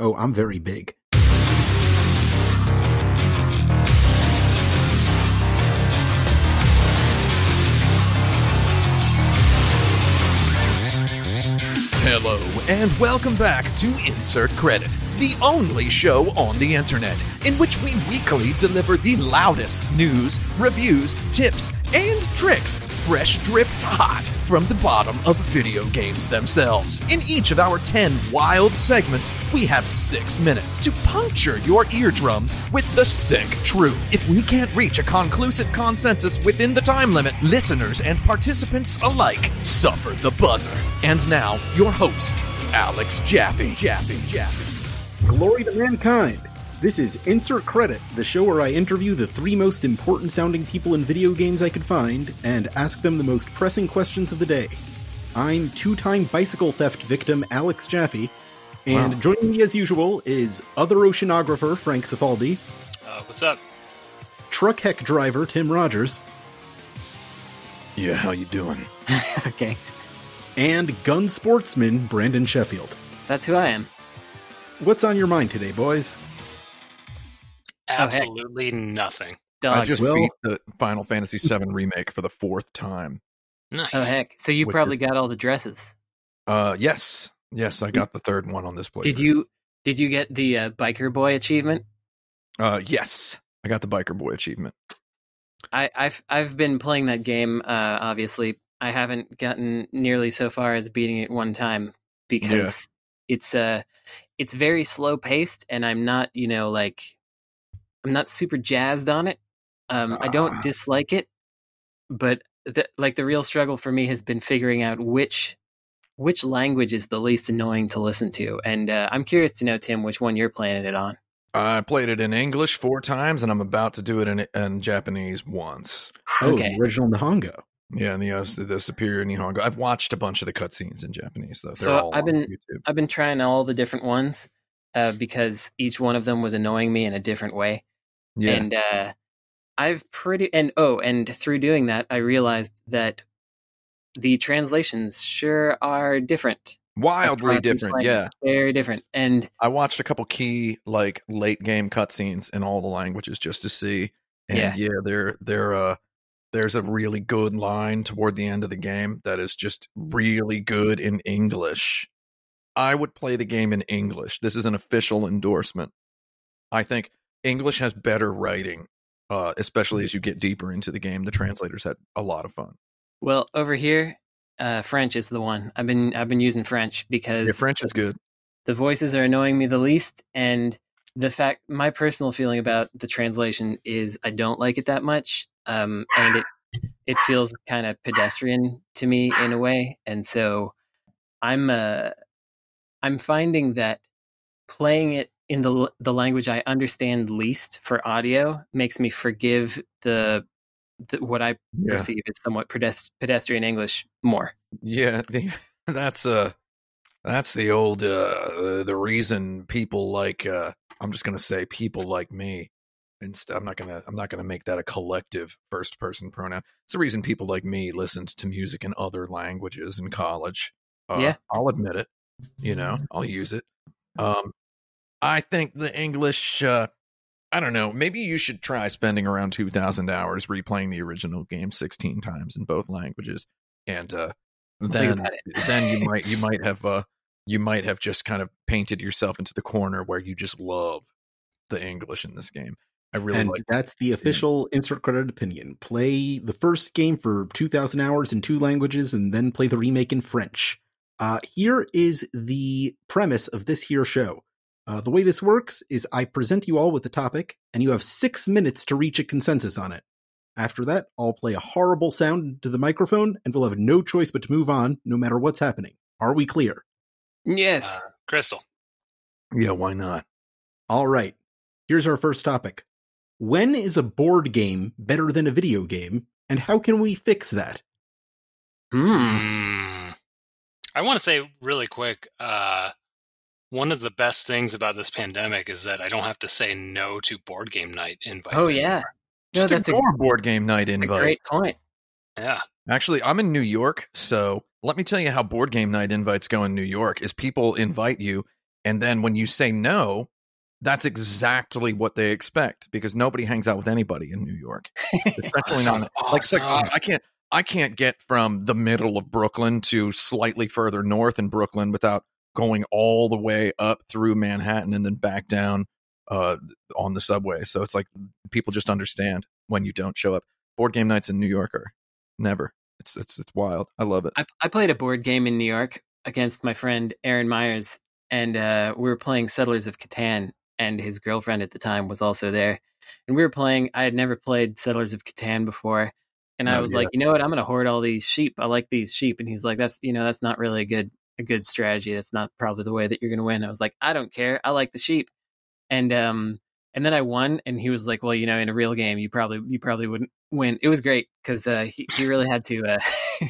Oh, I'm very big. Hello, and welcome back to Insert Credit, the only show on the internet in which we weekly deliver the loudest news, reviews, tips, and tricks, fresh dripped hot from the bottom of video games themselves. In each of our 10 wild segments, we have six minutes to puncture your eardrums with the sick truth. If we can't reach a conclusive consensus within the time limit, listeners and participants alike suffer the buzzer. And now, your host, Alex Jaffe. Jaffe, Jaffe. Glory to mankind! This is Insert Credit, the show where I interview the three most important sounding people in video games I could find and ask them the most pressing questions of the day. I'm two time bicycle theft victim Alex Jaffe, and Wow. joining me as usual is other oceanographer Frank Cifaldi, Uh, what's up? truck heck driver Tim Rogers, Yeah, how you doing? okay, and gun sportsman Brandon Sheffield. that's who I am. What's on your mind today, boys? Heck. Absolutely nothing. Dog. I just Well- beat the Final Fantasy VII remake for the fourth time. Nice. oh heck! So you Which probably is- got all the dresses. Uh, yes, yes, I got the third one on this playthrough. Did you? Did you get the uh, biker boy achievement? Uh, yes, I got the biker boy achievement. I, I've I've been playing that game. Uh, obviously, I haven't gotten nearly so far as beating it one time because it's uh it's very slow paced, and I'm not you know like I'm not super jazzed on it. Um, I Ah. don't dislike it, but the, like the real struggle for me has been figuring out which which language is the least annoying to listen to, and uh, I'm curious to know Tim which one you're playing it on. I played it in English four times, and I'm about to do it in, in Japanese once. Oh, Okay. the original Nihongo. Yeah, and the uh, the Superior Nihongo. I've watched a bunch of the cutscenes in Japanese though. They're So all I've been- I've been trying all the different ones uh, because each one of them was annoying me in a different way. Yeah, And uh, I've pretty and oh, and through doing that, I realized that the translations sure are different. wildly different. Yeah, Very different. And I watched a couple key like late game cutscenes in all the languages just to see. And Yeah. yeah, there there uh there's a really good line toward the end of the game that is just really good in English. I would play the game in English. This is an official endorsement. I think English has better writing, uh, especially as you get deeper into the game. The translators had a lot of fun. well, over here, uh, French is the one I've been I've been using French because Yeah, French is good. the voices are annoying me the least and the fact my personal feeling about the translation is i don't like it that much um, and it it feels kind of pedestrian to me in a way and so i'm uh i'm finding that playing it in the the language i understand least for audio makes me forgive the, the what i Yeah. perceive as somewhat pedest- pedestrian english more Yeah, the, that's uh that's the old uh the reason people like uh I'm just going to say people like me instead I'm not going to I'm not going to make that a collective first person pronoun. It's the reason people like me listened to music in other languages in college. Uh, Yeah. I'll admit it. You know, I'll use it. Um I think the English uh I don't know. Maybe you should try spending around 2000 hours replaying the original game 16 times in both languages and uh then then you might you might have uh you might have just kind of painted yourself into the corner where you just love the English in this game. I really and like that's the official insert credit opinion. Play the first game for 2,000 hours in two languages and then play the remake in French. Uh, here is the premise of this here show. Uh, the way this works is I present you all with a topic, and you have six minutes to reach a consensus on it. After that, I'll play a horrible sound into the microphone, and we'll have no choice but to move on, no matter what's happening. Are we clear? yes Uh, Crystal. Yeah, why not? All right. Here's our first topic. When is a board game better than a video game, and how can we fix that? hmm. Mm. I want to say really quick. Uh, one of the best things about this pandemic is that I don't have to say no to board game night invites. Oh, yeah. anymore. No, Just that's a, ignore board game night a invite. great point. yeah. Actually, I'm in New York, so let me tell you how board game night invites go in New York is people invite you And then when you say no, that's exactly what they expect because nobody hangs out with anybody in New York. Especially not like, awesome. like I can't I can't get from the middle of Brooklyn to slightly further north in Brooklyn without going all the way up through Manhattan and then back down uh, on the subway. So it's like people just understand when you don't show up. Board game nights in New York are never. It's it's it's wild. I love it. I, I played a board game in New York against my friend Aaron Myers, and uh, we were playing Settlers of Catan, and his girlfriend at the time was also there. And we were playing. I had never played Settlers of Catan before, and I Oh, was yeah. like, you know what? I'm going to hoard all these sheep. I like these sheep. And he's like, that's you know, that's not really a good a good strategy. That's not probably the way that you're going to win. I was like, I don't care. I like the sheep. And um, and then I won, and he was like, well, you know, in a real game, you probably you probably wouldn't win. It was great because uh, he he really had to uh,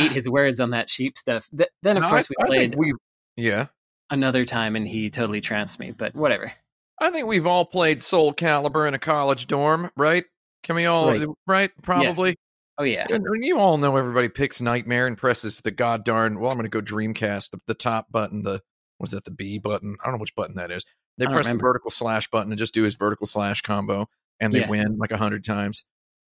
eat his words on that sheep stuff. Th- then of No, course we I played we yeah. another time, and he totally trounced me. But whatever. I think we've all played Soul Calibur in a college dorm, right? Can we all Right. right? Probably. Oh yeah, And- and you all know everybody picks Nightmare and presses the god darn. Well, I'm going to go Dreamcast, the, the top button, the was that the B button? I don't know which button that is. They press remember. the vertical slash button and just do his vertical slash combo, and they Yeah. win like a hundred times.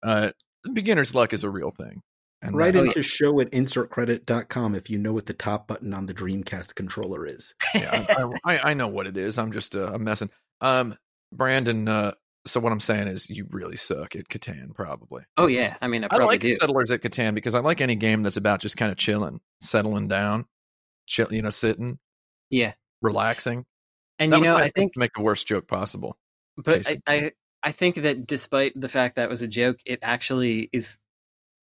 Uh, beginner's luck is a real thing. And Write that- Oh, into show at insertcredit.com if you know what the top button on the Dreamcast controller is. yeah, I, I, I know what it is. I'm just uh, I'm messing. Um, Brandon. Uh, so what I'm saying is, you really suck at Catan, probably. oh yeah. I mean, I I like do. settlers at Catan because I like any game that's about just kind of chilling, settling down, chill, you know, sitting, Yeah, relaxing. and That you know, I think, to make the worst joke possible. but I, I I think that despite the fact that was a joke, it actually is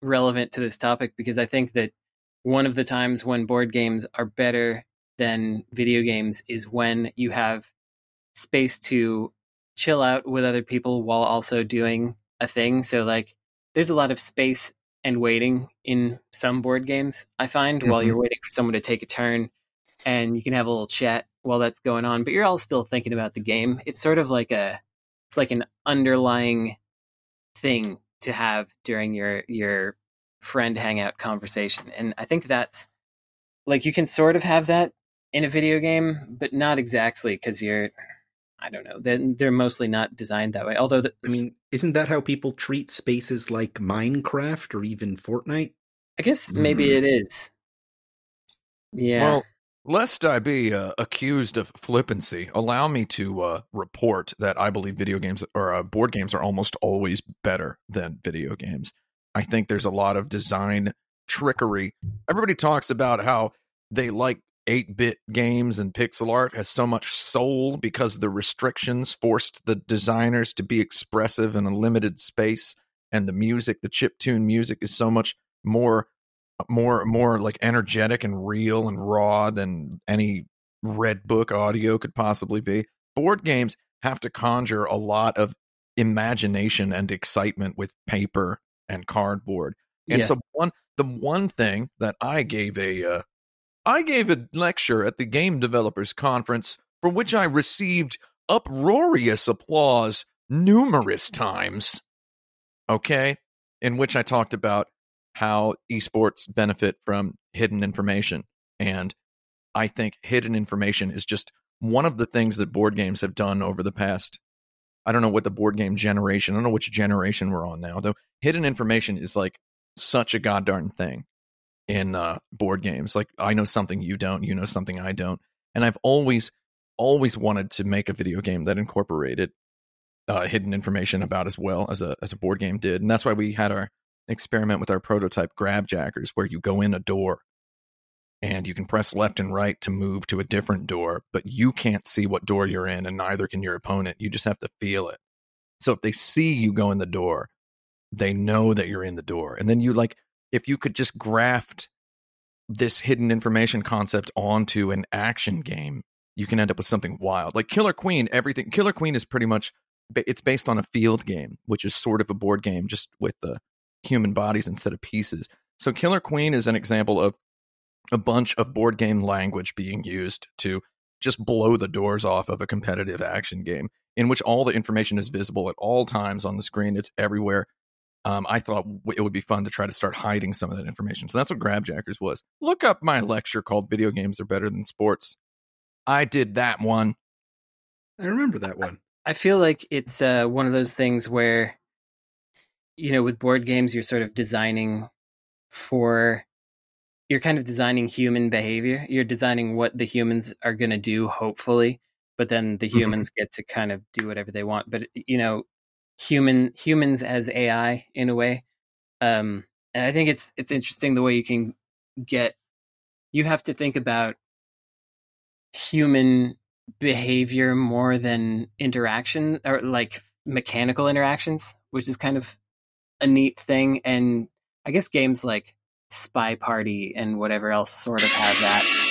relevant to this topic because I think that one of the times when board games are better than video games is when you have space to chill out with other people while also doing a thing. So like there's a lot of space and waiting in some board games, I find, while Mhm. you're waiting for someone to take a turn and you can have a little chat while that's going on, but you're all still thinking about the game. It's sort of like a it's like an underlying thing to have during your your friend hangout conversation. And I think that's like you can sort of have that in a video game, but not exactly because you're I don't know. They're, they're mostly not designed that way. Although the, I mean, isn't that how people treat spaces like Minecraft or even Fortnite? I guess maybe Mhm. it is. Yeah. Well, lest I be uh, accused of flippancy, allow me to uh, report that I believe video games or uh, board games are almost always better than video games. I think there's a lot of design trickery. Everybody talks about how they like 8 bit games and pixel art has so much soul because the restrictions forced the designers to be expressive in a limited space. And the music, the chip tune music, is so much more more more like energetic and real and raw than any red book audio could possibly be. Board games have to conjure a lot of imagination and excitement with paper and cardboard. And Yeah. so one the one thing that I gave a uh, I gave a lecture at the game developers conference for which I received uproarious applause numerous times. Okay? In which I talked about how esports benefit from hidden information. And I think hidden information is just one of the things that board games have done over the past. I don't know what the board game generation, I don't know which generation we're on now, though. Hidden information is like such a goddamn thing in uh, board games. Like, I know something you don't, you know something I don't. And I've always, always wanted to make a video game that incorporated uh, hidden information about as well as a as a board game did, and that's why we had our experiment with our prototype Grabjackers, where you go in a door and you can press left and right to move to a different door, but you can't see what door you're in, and neither can your opponent. You just have to feel it. So if they see you go in the door, they know that you're in the door, and then you like if you could just graft this hidden information concept onto an action game, you can end up with something wild. Like Killer Queen, everything Killer Queen is pretty much it's based on a field game, which is sort of a board game just with the human bodies instead of pieces. So Killer Queen is an example of a bunch of board game language being used to just blow the doors off of a competitive action game in which all the information is visible at all times on the screen. It's everywhere. Um, I thought it would be fun to try to start hiding some of that information. So that's what Grabjackers was. Look up my lecture called "Video Games Are Better Than Sports." I did that one. I remember that one. I feel like it's uh, one of those things where, you know, with board games, you're sort of designing for, you're kind of designing human behavior. You're designing what the humans are going to do, hopefully, but then the Mhm. humans get to kind of do whatever they want. But you know, human humans as AI in a way, um, and I think it's it's interesting the way you can get. You have to think about human behavior more than interaction or like mechanical interactions, which is kind of a neat thing. And I guess games like Spy Party and whatever else sort of have that.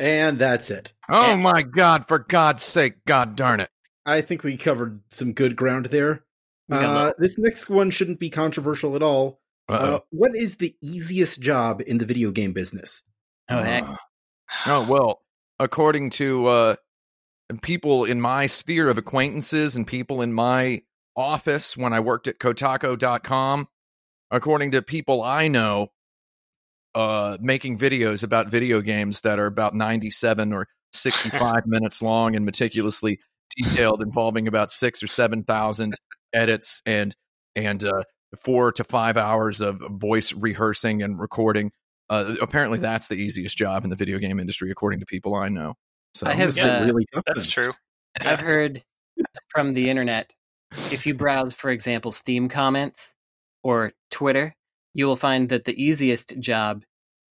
And that's it. Oh my God! For God's sake! God darn it! I think we covered some good ground there. We got a Uh, this next one shouldn't be controversial at all. Uh-oh. Uh, what is the easiest job in the video game business? oh heck, Uh, oh well, according to uh, people in my sphere of acquaintances and people in my office when I worked at Kotaku.com, according to people I know, uh, making videos about video games that are about ninety-seven or sixty-five minutes long and meticulously detailed, involving about six or seven thousand edits and and uh, four to five hours of voice rehearsing and recording. Uh, apparently, that's the easiest job in the video game industry, according to people I know. So I have, uh, really that's then. true. I've heard from the internet. If you browse, for example, Steam comments or Twitter, you will find that the easiest job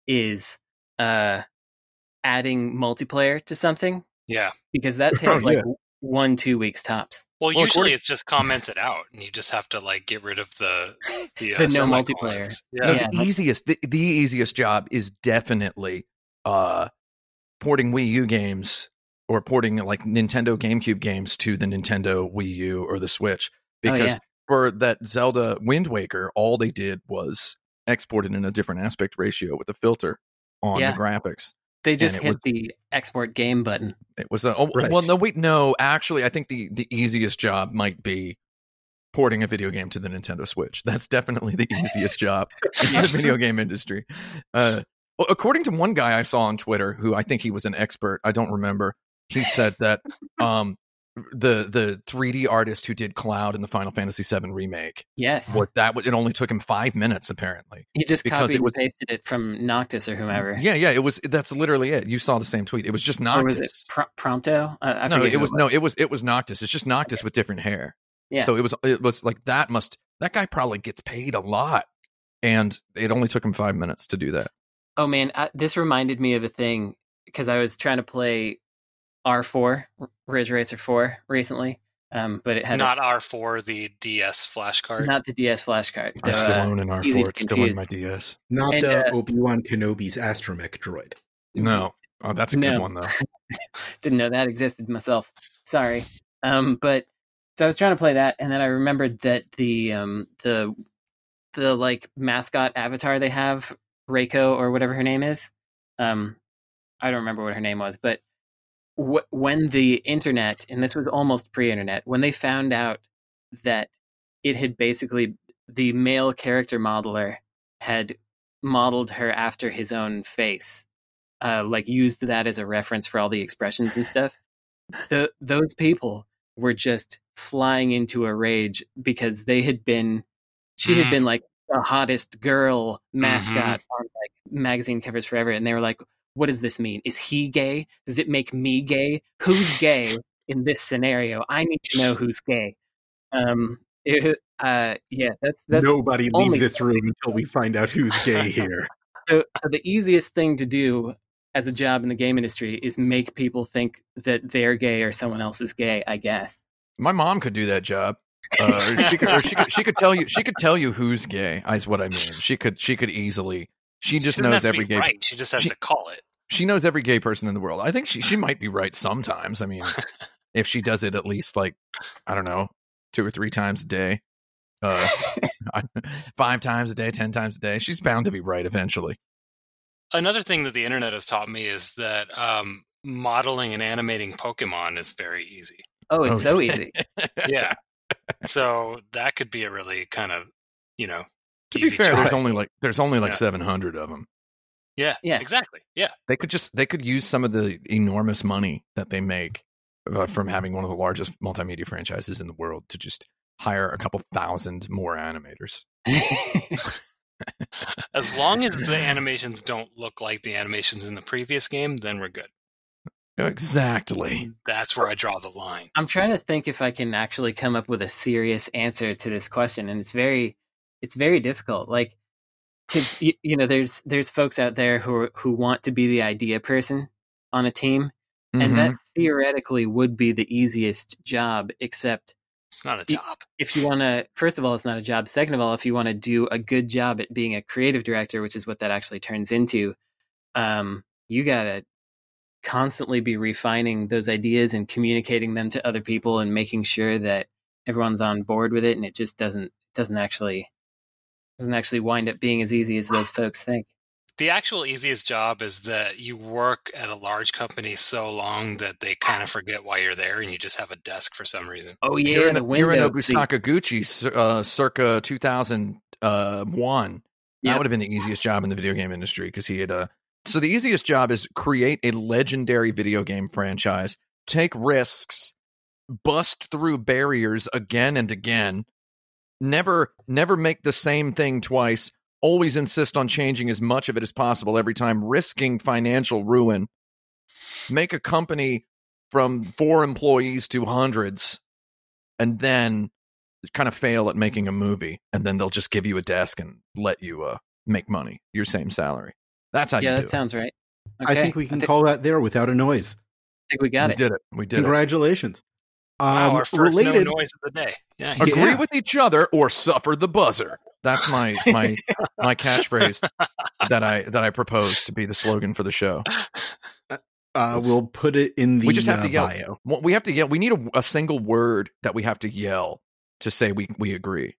is uh, adding multiplayer to something Yeah. because that Oh, takes like yeah. One two weeks tops. Well, Well, usually it's just commented out, and you just have to like get rid of the the, uh, The no multiplayer. Yeah. No, Yeah, the easiest the, the easiest job is definitely uh porting Wii U games or porting like Nintendo GameCube games to the Nintendo Wii U or the Switch Oh, because yeah. for that Zelda Wind Waker all they did was export it in a different aspect ratio with a filter on Yeah. the graphics. They just hit was- the export game button. It was a oh, Right. well no wait no actually I think the the easiest job might be porting a video game to the Nintendo Switch. That's definitely the easiest job in the video game industry. Uh, well, according to one guy I saw on Twitter, who I think he was an expert, I don't remember. He said that um, the the 3D artist who did Cloud in the Final Fantasy VII remake Yes, was that it only took him five minutes apparently. he just copied it was- and pasted it from Noctis or whomever. Yeah, yeah, it was. That's literally it. You saw the same tweet. It was just Noctis. or was it Pro- Prompto? I no, forget it was no, it was it was Noctis. It's just Noctis with different hair. Yeah. So it was it was like that must that guy probably gets paid a lot, and it only took him five minutes to do that. Oh man, I, this reminded me of a thing because I was trying to play R4 Ridge Racer 4 recently, um, but it had Not a, R4, the DS flashcard, not the DS flashcard. I the, still uh, own an R easy four. to It's still in confuse. my DS. Not And, uh, uh, Obi Wan Kenobi's astromech droid. No, oh, that's a good one though. didn't know that existed myself. Sorry. Um, but so I was trying to play that, and then I remembered that the um the the like mascot avatar they have, Reiko or whatever her name is. Um, I don't remember what her name was, but wh- when the internet, and this was almost pre-internet, when they found out that it had basically the male character modeler had modeled her after his own face uh, like used that as a reference for all the expressions and stuff. The those people were just flying into a rage because they had been she had Mm. been like the hottest girl mascot on like magazine covers forever and they were like what does this mean is he gay does it make me gay who's gay in this scenario i need to know who's gay um it, uh yeah that's that's Nobody leave this room until we find out who's gay here. so, so the easiest thing to do as a job in the game industry is make people think that they're gay or someone else is gay. I guess. My mom could do that job. Uh, or she could, or she could, she could tell you, she could tell you who's gay. Is what I mean. She could, she could easily. She just she knows every be gay. right. She just has she- to call it. She knows every gay person in the world. I think she, she might be right sometimes. I mean, if she does it at least like, I don't know, two or three times a day, uh, five times a day, ten times a day, she's bound to be right eventually. Another thing that the internet has taught me is that um, modeling and animating Pokemon is very easy. oh, it's Oh, so easy. Yeah. so that could be a really kind of, you know, To be fair, job. there's only like there's only like Yeah. 700 of them. Yeah, Yeah. exactly. Yeah, They could just they could use some of the enormous money that they make uh, from having one of the largest multimedia franchises in the world to just hire a couple thousand more animators. as long as the animations don't look like the animations in the previous game, then we're good. Exactly. That's where I draw the line. I'm trying to think if I can actually come up with a serious answer to this question, and it's very, it's very difficult. Like, 'cause, you, you know, there's there's folks out there who are, who want to be the idea person on a team, and that theoretically would be the easiest job. Except It's not a job. if you want to, first of all, it's not a job. Second of all, if you want to do a good job at being a creative director, which is what that actually turns into, um, you gotta constantly be refining those ideas and communicating them to other people and making sure that everyone's on board with it and it just doesn't doesn't actually doesn't actually wind up being as easy as those folks think The actual easiest job is that you work at a large company so long that they kind of forget why you're there and you just have a desk for some reason. oh yeah You're in, the you're in window seat. Sakaguchi uh, circa 2001. That would have been the easiest job in the video game industry because he had uh so the easiest job is create a legendary video game franchise, take risks, bust through barriers again and again, never never make the same thing twice, always insist on changing as much of it as possible every time, risking financial ruin. Make a company from four employees to hundreds and then kind of fail at making a movie and then they'll just give you a desk and let you uh make money your same salary. That's how yeah you do that sounds right. I think we can I thi- call that there without a noise. I think we got it we it. did it. We did it Congratulations. Wow, Um, our first related, noise of the day. Nice. Agree Yeah. with each other or suffer the buzzer that's my my my catchphrase that i that i propose to be the slogan for the show uh, we'll put it in the We just have uh, to yell. bio. We have to yell we need a, a single word that we have to yell to say we we agree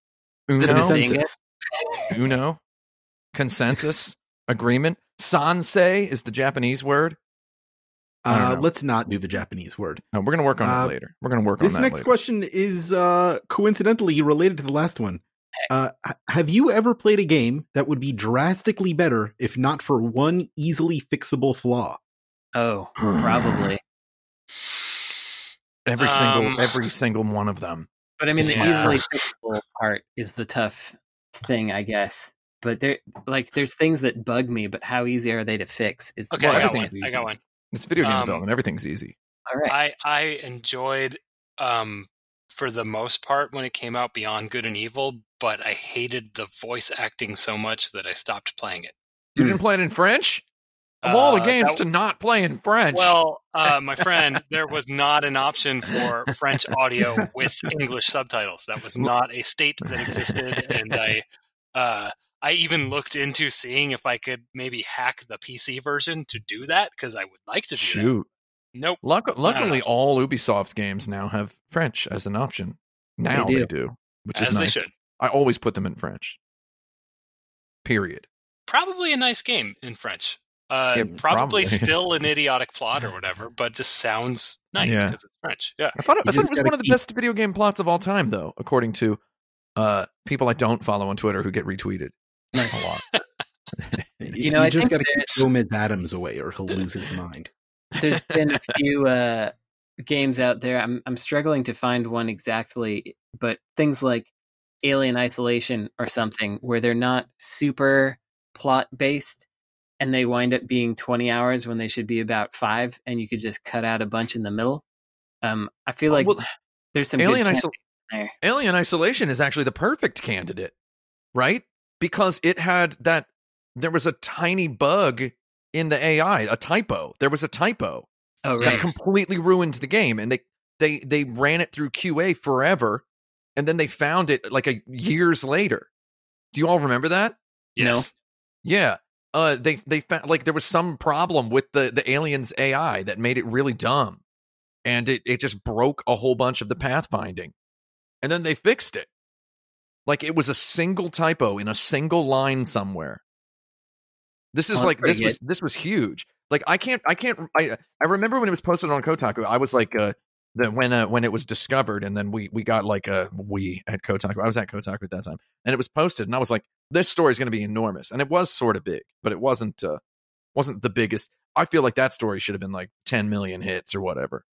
The uno consensus. uno consensus agreement sansei is the japanese word I don't Uh, let's not do the Japanese word. No, we're gonna work on Uh, that later. We're gonna work This on that next later. question is uh, coincidentally related to the last one. Uh, have you ever played a game that would be drastically better if not for one easily fixable flaw? oh probably Every Um, single every single one of them. But I mean, the Yeah. easily fixable part is the tough thing, I guess. But there, like, there's things that bug me, but how easy are they to fix? Is Okay, Well, I got one. I got one. It's video game Um, development. Everything's easy. all right. I I enjoyed um for the most part when it came out Beyond Good and Evil, but I hated the voice acting so much that I stopped playing it. You Hmm. didn't play it in French? Of all the Uh, games that- to not play in French. Well, uh, my friend, there was not an option for French audio with English subtitles. That was not a state that existed, and I, uh, I even looked into seeing if I could maybe hack the PC version to do that because I would like to do that. shoot. Nope. Luck- luckily, all Ubisoft games now have French as an option. Now They they do. do, which As is they nice. should. I always put them in French. Period. Probably a nice game in French. Uh, Yeah, probably, probably. still an idiotic plot or whatever, but just sounds nice Yeah. because it's French. Yeah. I thought, it, I thought it was gotta one of the keep- best video game plots of all time, though, according to uh, people I don't follow on Twitter who get retweeted a lot. You know, I just got to keep Gomez Addams away, or he'll lose his mind. there's been a few uh, games out there. I'm I'm struggling to find one exactly, but things like Alien Isolation or something where they're not super plot based and they wind up being 20 hours when they should be about 5 and you could just cut out a bunch in the middle. Um I feel like Well, there's some Alien good Isol- there. Alien Isolation is actually the perfect candidate, right? Because it had that there was a tiny bug in the AI, a typo. There was a typo Oh that completely ruined the game, and they they they ran it through QA forever, and then they found it like a years later. Do you all remember that? Yes. Yeah. Uh, they they found like there was some problem with the the aliens AI that made it really dumb, and it it just broke a whole bunch of the pathfinding, and then they fixed it. Like it was a single typo in a single line somewhere. This is Oh, like this pretty was this was huge. Like I can't I can't I I remember when it was posted on Kotaku. I was like uh the when uh, when it was discovered, and then we we got like a we at Kotaku. I was at Kotaku at that time, and it was posted, and I was like, this story is going to be enormous, and it was sort of big, but it wasn't. Uh, wasn't the biggest. I feel like that story should have been like 10 million hits or whatever.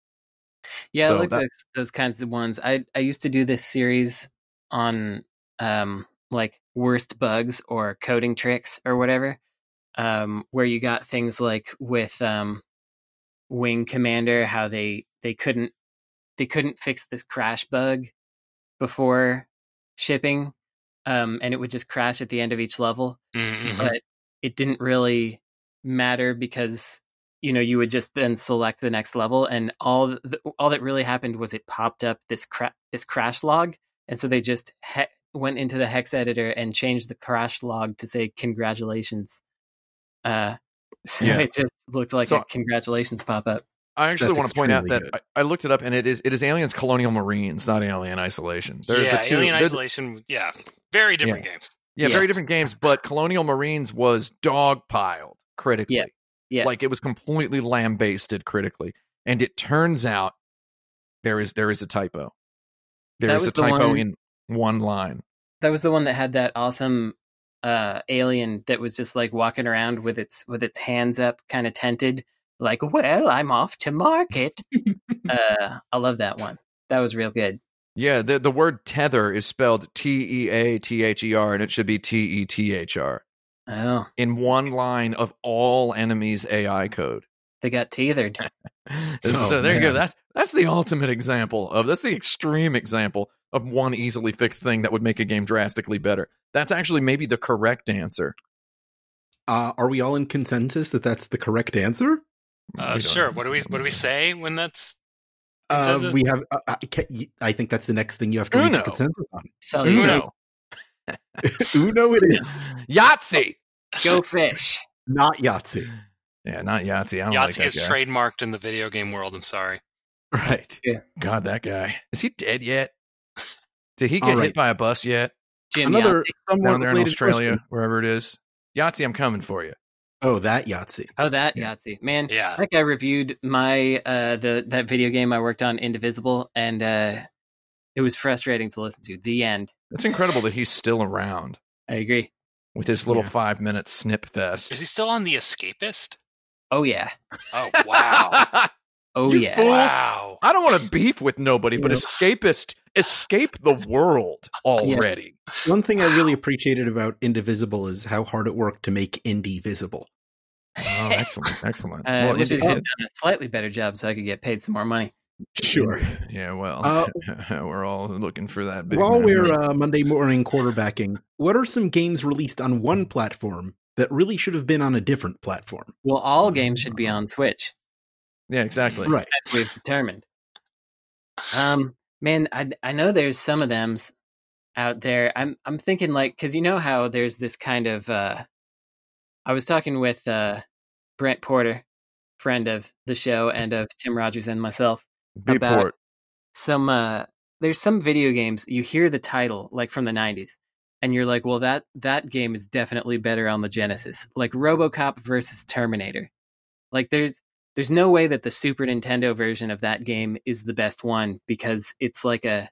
Yeah, So I like that- those, those kinds of ones. I I used to do this series on um like worst bugs or coding tricks or whatever, um, where you got things like with um Wing Commander, how they they couldn't they couldn't fix this crash bug before shipping, um, and it would just crash at the end of each level Mhm. but it didn't really matter because you know you would just then select the next level and all the, all that really happened was it popped up this cra- this crash log and so they just he- went into the hex editor and changed the crash log to say congratulations uh so Yeah. it just looked like So- a congratulations pop up I actually That's want to point out that I, I looked it up and it is it is Aliens Colonial Marines, not Alien Isolation. They're yeah, the two, Alien Isolation. Yeah, very different games. yeah, Yeah. very different games, but Colonial Marines was dog dogpiled critically. Yeah. yes Like it was completely lambasted critically. And it turns out there is there is a typo. There That is was a the typo one- in one line. that was the one that had that awesome uh alien that was just like walking around with its with its hands up kind of tented like well i'm off to market. Uh i love that one. That was real good. Yeah, the the word tether is spelled T E A T H E R and it should be T E T H R. Oh. In one line of all enemies AI code. they got tethered. Oh, so there you go. That's that's the ultimate example of that's the extreme example of one easily fixed thing that would make a game drastically better. That's actually maybe the correct answer. Uh, are we all in consensus that that's the correct answer? Uh, sure. What do we What do we say when that's? Uh, we have. Uh, I, I think that's the next thing you have to reach a consensus on. so Uno, Uno, it is Yahtzee. go fish not Yahtzee. Yeah, not Yahtzee. I don't like Yahtzee that is guy. trademarked in the video game world. I'm sorry. Right. Yeah. God, that guy is he dead yet? Did he get right. hit by a bus yet? Jim Another Yahtzee. somewhat Down there in Australia, question. wherever it is. Yahtzee, I'm coming for you. Oh, that Yahtzee. oh that Yeah. Yahtzee man Yeah. I think I reviewed my uh the that video game I worked on Indivisible and uh it was frustrating to listen to the end It's incredible that he's still around I agree with his little Yeah. five minute snip fest. Is he still on the Escapist? oh yeah Oh wow! oh You yeah fool. wow! I don't want to beef with nobody, but Yeah. escapist escape the world already. One thing I really appreciated about Indivisible is how hard it worked to make Indie visible. Oh, excellent, excellent. Uh, well, I wish it- it had it- done a slightly better job so I could get paid some more money. Sure. Yeah, well, Uh, we're all looking for that big. While number. we're uh, Monday morning quarterbacking, what are some games released on one platform that really should have been on a different platform? Well, all games should be on Switch, yeah, exactly. Right. as we've determined. Um, man, I I know there's some of them out there. I'm I'm thinking like because you know how there's this kind of. uh I was talking with uh Brent Porter, friend of the show and of Tim Rogers and myself. Be About- port. some uh there's some video games you hear the title like from the 90s and you're like well that that game is definitely better on the genesis like robocop versus terminator like there's there's no way that the super nintendo version of that game is the best one because it's like a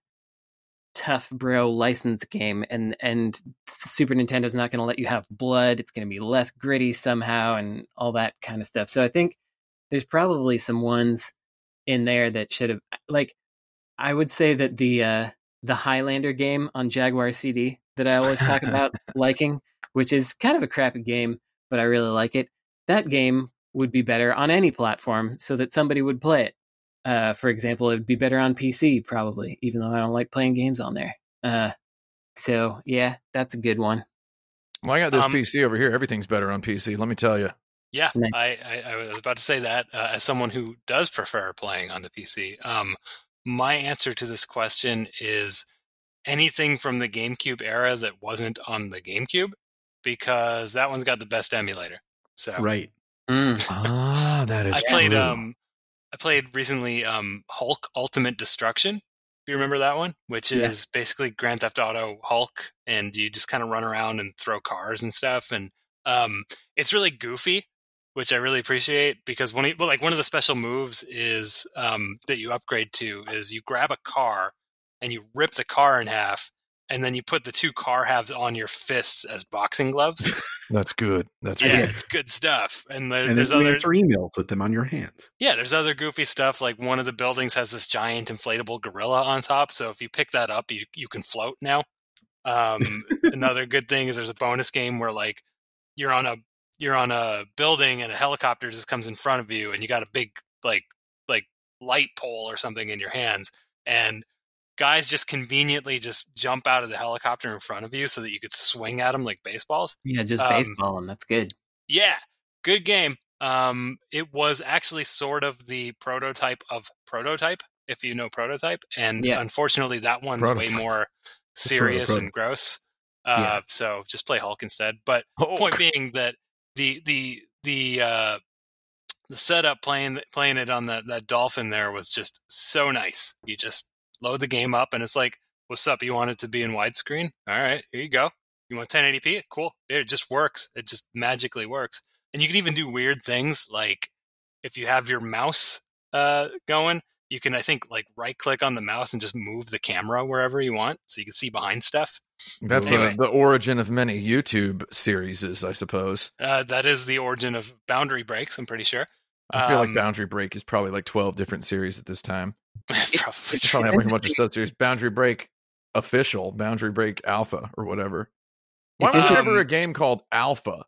tough bro license game and and super nintendo's not going to let you have blood it's going to be less gritty somehow and all that kind of stuff so i think there's probably some ones in there that should have like I would say that the uh the Highlander game on Jaguar CD that I always talk about liking, which is kind of a crappy game, but I really like it. That game would be better on any platform so that somebody would play it. Uh for example, it would be better on PC probably, even though I don't like playing games on there. Uh so yeah, that's a good one. Well, I got this Um, PC over here. Everything's better on PC. Let me tell you. Yeah, Nice. I, I, I was about to say that uh, as someone who does prefer playing on the PC. Um, my answer to this question is anything from the GameCube era that wasn't on the GameCube, because that one's got the best emulator. So Right. Mm. Ah, that is I played um I played recently um Hulk Ultimate Destruction. Do you remember that one? Which Yeah. is basically Grand Theft Auto Hulk and you just kind of run around and throw cars and stuff and um it's really goofy, which I really appreciate because one of, well, like one of the special moves is um that you upgrade to is you grab a car and you rip the car in half and then you put the two car halves on your fists as boxing gloves. That's good. That's yeah, good. it's good stuff. And, there, and there's then other answer emails with them on your hands. yeah, there's other goofy stuff. Like one of the buildings has this giant inflatable gorilla on top, so if you pick that up, you you can float now. Um, another good thing is there's a bonus game where like you're on a you're on a building and a helicopter just comes in front of you, and you got a big like like light pole or something in your hands, and guys just conveniently just jump out of the helicopter in front of you so that you could swing at them like baseballs. Yeah, just Um, baseball, and that's good. Yeah, good game. Um, it was actually sort of the prototype of prototype, if you know prototype, and Yeah. unfortunately, that one's Prototype. way more serious proto. and gross. Uh, Yeah. So just play Hulk instead. But Hulk. point being that the the the uh, the setup playing playing it on that that dolphin there was just so nice. You just load the game up, and it's like, "What's up? You want it to be in widescreen? All right, here you go. You want 1080p? Cool. It just works. It just magically works. And you can even do weird things like if you have your mouse uh, going, you can I think like right click on the mouse and just move the camera wherever you want, so you can see behind stuff. That's uh, Anyway. the origin of many YouTube series, I suppose. Uh, that is the origin of boundary breaks. I'm pretty sure. I feel like Um, Boundary Break is probably like 12 different series at this time. It's probably true. probably have like a bunch of sub series. Boundary Break Official, Boundary Break Alpha, or whatever. Why It's was there ever a game called Alpha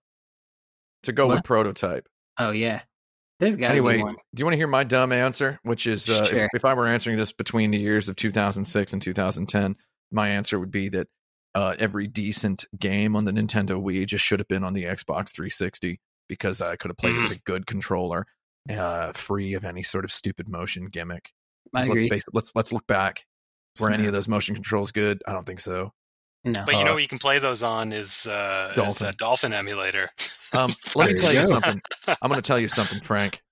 to go with Prototype? Oh yeah, there's got to Anyway, do you want to hear my dumb answer? Which is, uh, Sure. if, if I were answering this between the years of 2006 and 2010, my answer would be that uh, every decent game on the Nintendo Wii just should have been on the Xbox 360 because I could have played it with a good controller, uh, free of any sort of stupid motion gimmick. I 'Cause let's face it, let's let's look back. Were any of those motion controls good? I don't think so. No, But you Uh, know what you can play those on is, uh, is Dolphin. that Dolphin emulator. Um, let me tell you you something. I'm going to tell you something, Frank.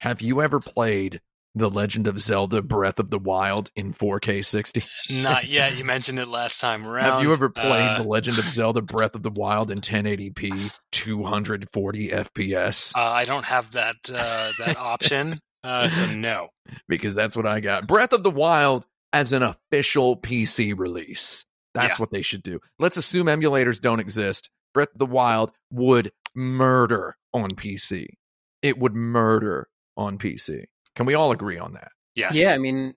Have you ever played The Legend of Zelda: Breath of the Wild in 4K 60? Not yet. You mentioned it last time around. Have you ever played Uh, The Legend of Zelda: Breath of the Wild in 1080p, 240 FPS? uh, I don't have that uh, that option, uh, so no. Because that's what I got. Breath of the Wild as an official PC release. That's Yeah. what they should do. Let's assume emulators don't exist. Breath of the Wild would murder on PC. It would murder on PC. Can we all agree on that? Yes. Yeah, I mean,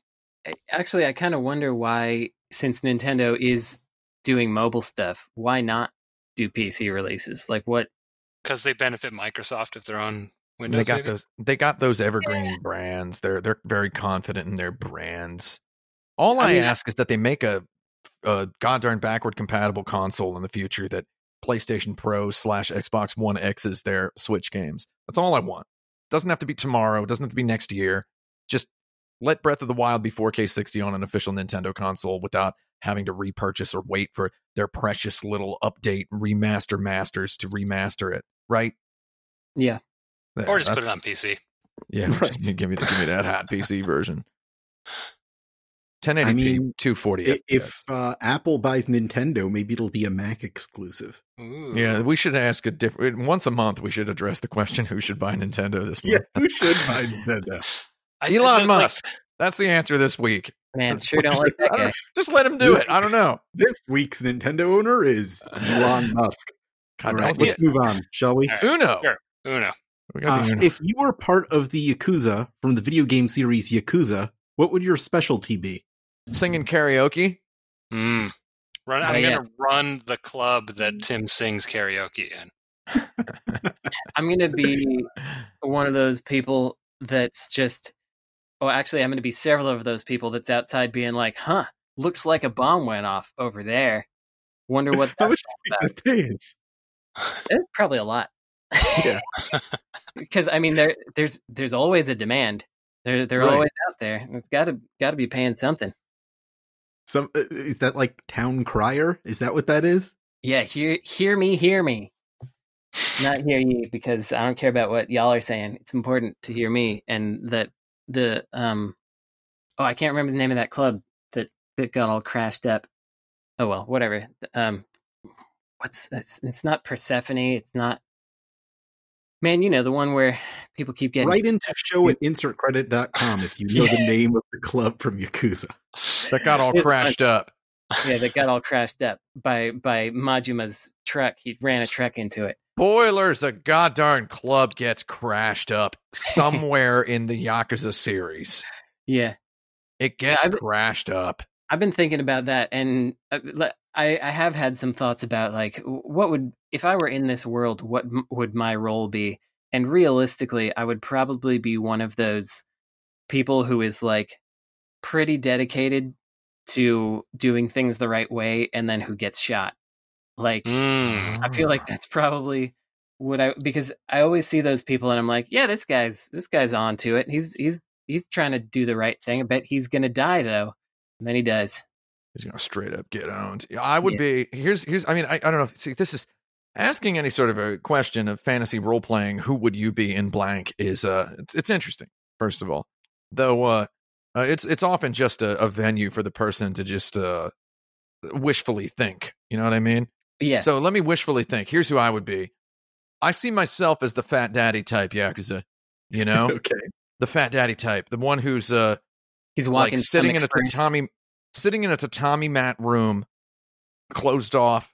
actually, I kind of wonder why, since Nintendo is doing mobile stuff, why not do PC releases? Like, what? because they benefit Microsoft if they're on Windows. they got maybe? those. They got those evergreen brands. They're they're very confident in their brands. All I, I mean- ask is that they make a, a goddamn backward compatible console in the future that PlayStation Pro slash Xbox One X is their Switch games. That's all I want. Doesn't have to be tomorrow. Doesn't have to be next year. Just let Breath of the Wild be 4K 60 on an official Nintendo console without having to repurchase or wait for their precious little update remaster masters to remaster it. Right? Yeah, There, or just put it on PC. yeah, Right. give me give me that hot PC version. 1080p, I mean, 240 I- If uh, Apple buys Nintendo, maybe it'll be a Mac exclusive. Ooh. yeah, we should ask a different once a month. We should address the question: Who should buy Nintendo this month? Yeah, who should buy Nintendo? I- Elon the- like, Musk. That's the answer this week. man, sure don't like that I don't- guy. Just let him do This- it. I don't know. This week's Nintendo owner is Elon Musk. God, All right, let's move on, shall we? All right. Uno. Sure. Uno. We got Uh, the if you were part of the Yakuza from the video game series Yakuza, what would your specialty be? Singing karaoke. Mm. Run, I'm gonna run the club that Tim sings karaoke in. I'm gonna be one of those people that's just. Oh, actually, I'm gonna be several of those people that's outside being like, "Huh, looks like a bomb went off over there. Wonder what How that's much do you think that pays? It's probably a lot. Yeah. because I mean, there there's there's always a demand. They're they're Right. always out there. It's got to got to be paying something. Some is that like town crier? Is that what that is? Yeah, hear hear me, hear me. Not hear ye because I don't care about what y'all are saying. It's important to hear me and that the um oh I can't remember the name of that club that that got all crashed up. Oh well, whatever. Um what's it's, it's not Persephone, it's not Man, you know the one where people keep getting right into show at insertcredit.com if you know the name of the club from Yakuza. That got all crashed up. Yeah, that got all crashed up by by Majima's truck. He ran a truck into it. Boilers, A goddamn club gets crashed up somewhere in the Yakuza series. Yeah, It gets I've- crashed up. I've been thinking about that, and uh, le- I, I have had some thoughts about like what would if I were in this world, what m- would my role be? And realistically, I would probably be one of those people who is like pretty dedicated to doing things the right way, and then who gets shot. Like Mm. I feel like that's probably what I because I always see those people, and I'm like, yeah, this guy's this guy's on to it. He's he's he's trying to do the right thing. I bet he's gonna die though, and then he does. He's gonna straight up get owned. I would Yeah. be here's here's I mean I, I don't know. See, this is asking any sort of a question of fantasy role playing. Who would you be in blank? Is uh it's, it's interesting. First of all, though, uh, uh it's it's often just a, a venue for the person to just uh wishfully think. You know what I mean? Yeah, So let me wishfully think. Here's who I would be. I see myself as the fat daddy type yakuza. You know, okay. the fat daddy type, the one who's uh he's walking like sitting in a first. tatami sitting in a tatami mat room closed off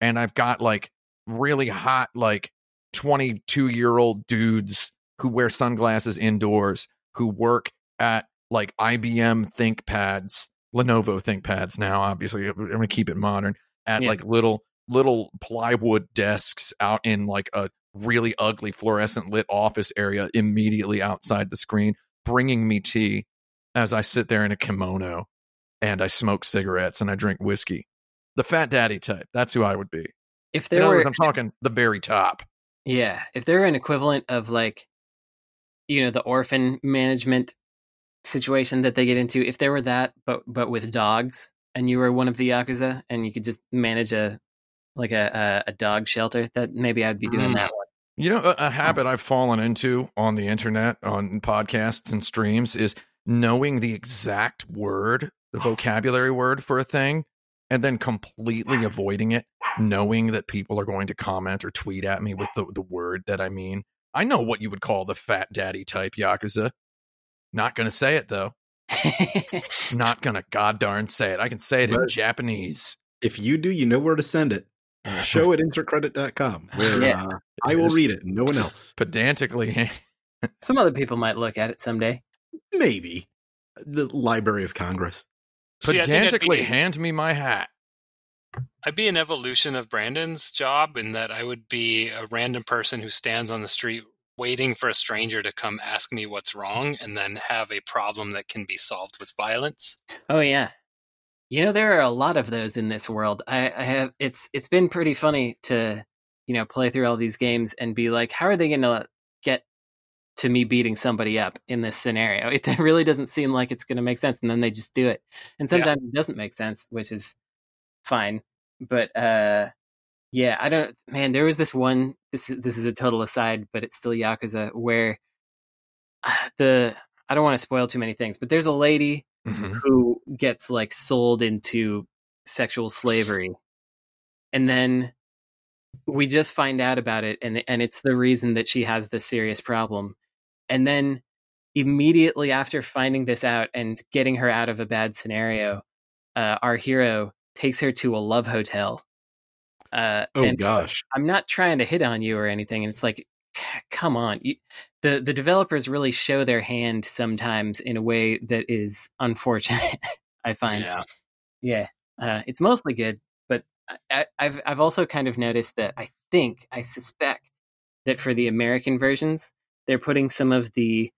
and i've got like really hot like 22 year old dudes who wear sunglasses indoors who work at like ibm thinkpads lenovo thinkpads now obviously i'm gonna keep it modern at Yeah. like little little plywood desks out in like a really ugly fluorescent lit office area immediately outside the screen bringing me tea as I sit there in a kimono and I smoke cigarettes and I drink whiskey. The fat daddy type. That's who I would be. If there were, words, I'm talking the very top. yeah, if there were an equivalent of like, you know, the orphan management situation that they get into, if there were that, but but with dogs, and you were one of the yakuza, and you could just manage a like a a, a dog shelter, that maybe I'd be doing Mm. that one. You know, a, a habit I've fallen into on the internet, on podcasts and streams, is knowing the exact word, the vocabulary word for a thing, and then completely avoiding it, knowing that people are going to comment or tweet at me with the, the word that I mean. I know what you would call the fat daddy type Yakuza. Not going to say it, though. Not going to goddarn say it. I can say it in Japanese. If you do, you know where to send it. Uh, show at insertcredit.com where Yeah. uh, I will read it and no one else. Pedantically Some other people might look at it someday. Maybe. The Library of Congress. See, I pedantically be- hand me my hat. I'd be an evolution of Brandon's job in that I would be a random person who stands on the street waiting for a stranger to come ask me what's wrong and then have a problem that can be solved with violence. Oh yeah. You know there are a lot of those in this world. I, I have it's it's been pretty funny to you know play through all these games and be like, how are they going to get to me beating somebody up in this scenario? It really doesn't seem like it's going to make sense, and then they just do it. And Yeah. sometimes it doesn't make sense, which is fine. But uh, yeah, I don't. Man, there was this one. This is this is a total aside, but it's still Yakuza where the I don't want to spoil too many things, but there's a lady Mhm. who gets like sold into sexual slavery and then we just find out about it and and it's the reason that she has this serious problem and then immediately after finding this out and getting her out of a bad scenario uh, our hero takes her to a love hotel uh, Oh gosh. I'm not trying to hit on you or anything. And it's like, come on. You, the the developers really show their hand sometimes in a way that is unfortunate. I find, Yeah. yeah, uh, it's mostly good, but I, I've I've also kind of noticed that I think I suspect that for the American versions, they're putting some of the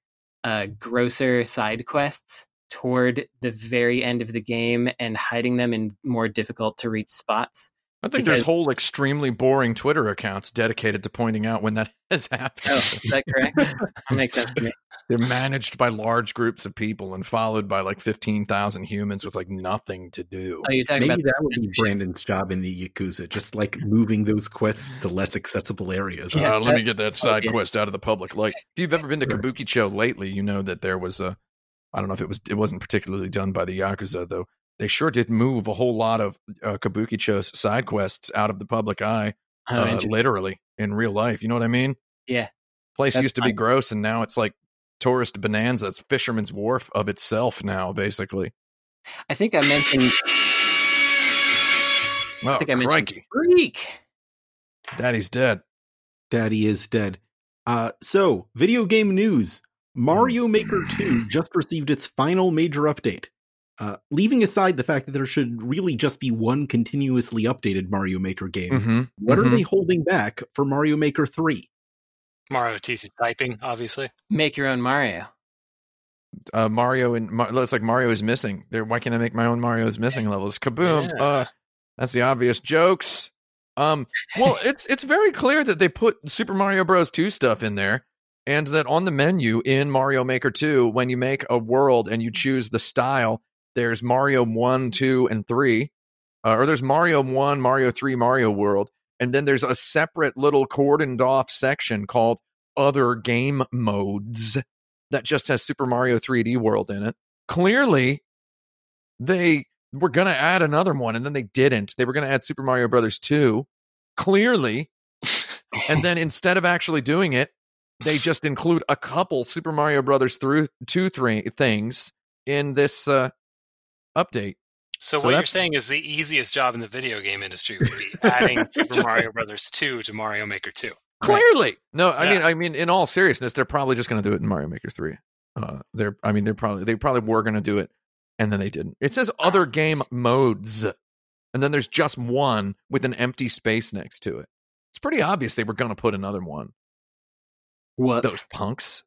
uh, grosser side quests toward the very end of the game and hiding them in more difficult to reach spots. I think there's whole extremely boring Twitter accounts dedicated to pointing out when that has happened. Oh, is that correct? that makes sense to me. They're managed by large groups of people and followed by like 15,000 humans with like nothing to do. Oh, you're talking Maybe about that would be. Brandon's job in the Yakuza, just like moving those quests to less accessible areas. Yeah, uh, let me get that side yeah. quest out of the public light. If you've ever been to Right. Kabukicho lately, you know that there was a. I don't know if it was. It wasn't particularly done by the Yakuza though. They sure did move a whole lot of uh, Kabukicho's side quests out of the public eye, Oh, uh, literally in real life. You know what I mean? Yeah. Place That's used to be fine. gross, and now it's like tourist bonanza. It's Fisherman's Wharf of itself now, basically. I think I mentioned. Oh, I think I mentioned crikey. freak. Daddy's dead. Daddy is dead. Uh, so, video game news. Mario Maker 2 just received its final major update. Uh, leaving aside the fact that there should really just be one continuously updated Mario Maker game, Mm-hmm. what are Mhm. they holding back for Mario Maker 3? Mario TC typing, obviously. Make your own Mario. uh, Mario and Mar- looks like Mario is missing. There, why can't I make my own Mario is missing levels? Kaboom! Yeah. Uh, that's the obvious jokes. Um, well, it's it's very clear that they put Super Mario Bros. Two stuff in there, and that on the menu in Mario Maker Two, when you make a world and you choose the style, there's Mario One, Two, and Three, uh, or there's Mario One, Mario Three, Mario World, and then there's a separate little cordoned off section called Other Game Modes that just has Super Mario 3D World in it. Clearly, they were going to add another one and then they didn't. They were going to add Super Mario Brothers 2. Clearly. and then instead of actually doing it, they just include a couple Super Mario Brothers through 2 3 things in this uh, update. So, So what you're saying is the easiest job in the video game industry would be adding Super Just- Mario Brothers 2 to Mario Maker 2. Clearly. No, I Yeah. mean I mean in all seriousness, they're probably just going to do it in Mario Maker 3. Uh they're I mean they're probably they probably were going to do it and then they didn't. It says other game modes. And then there's just one with an empty space next to it. It's pretty obvious they were going to put another one. What? Those punks.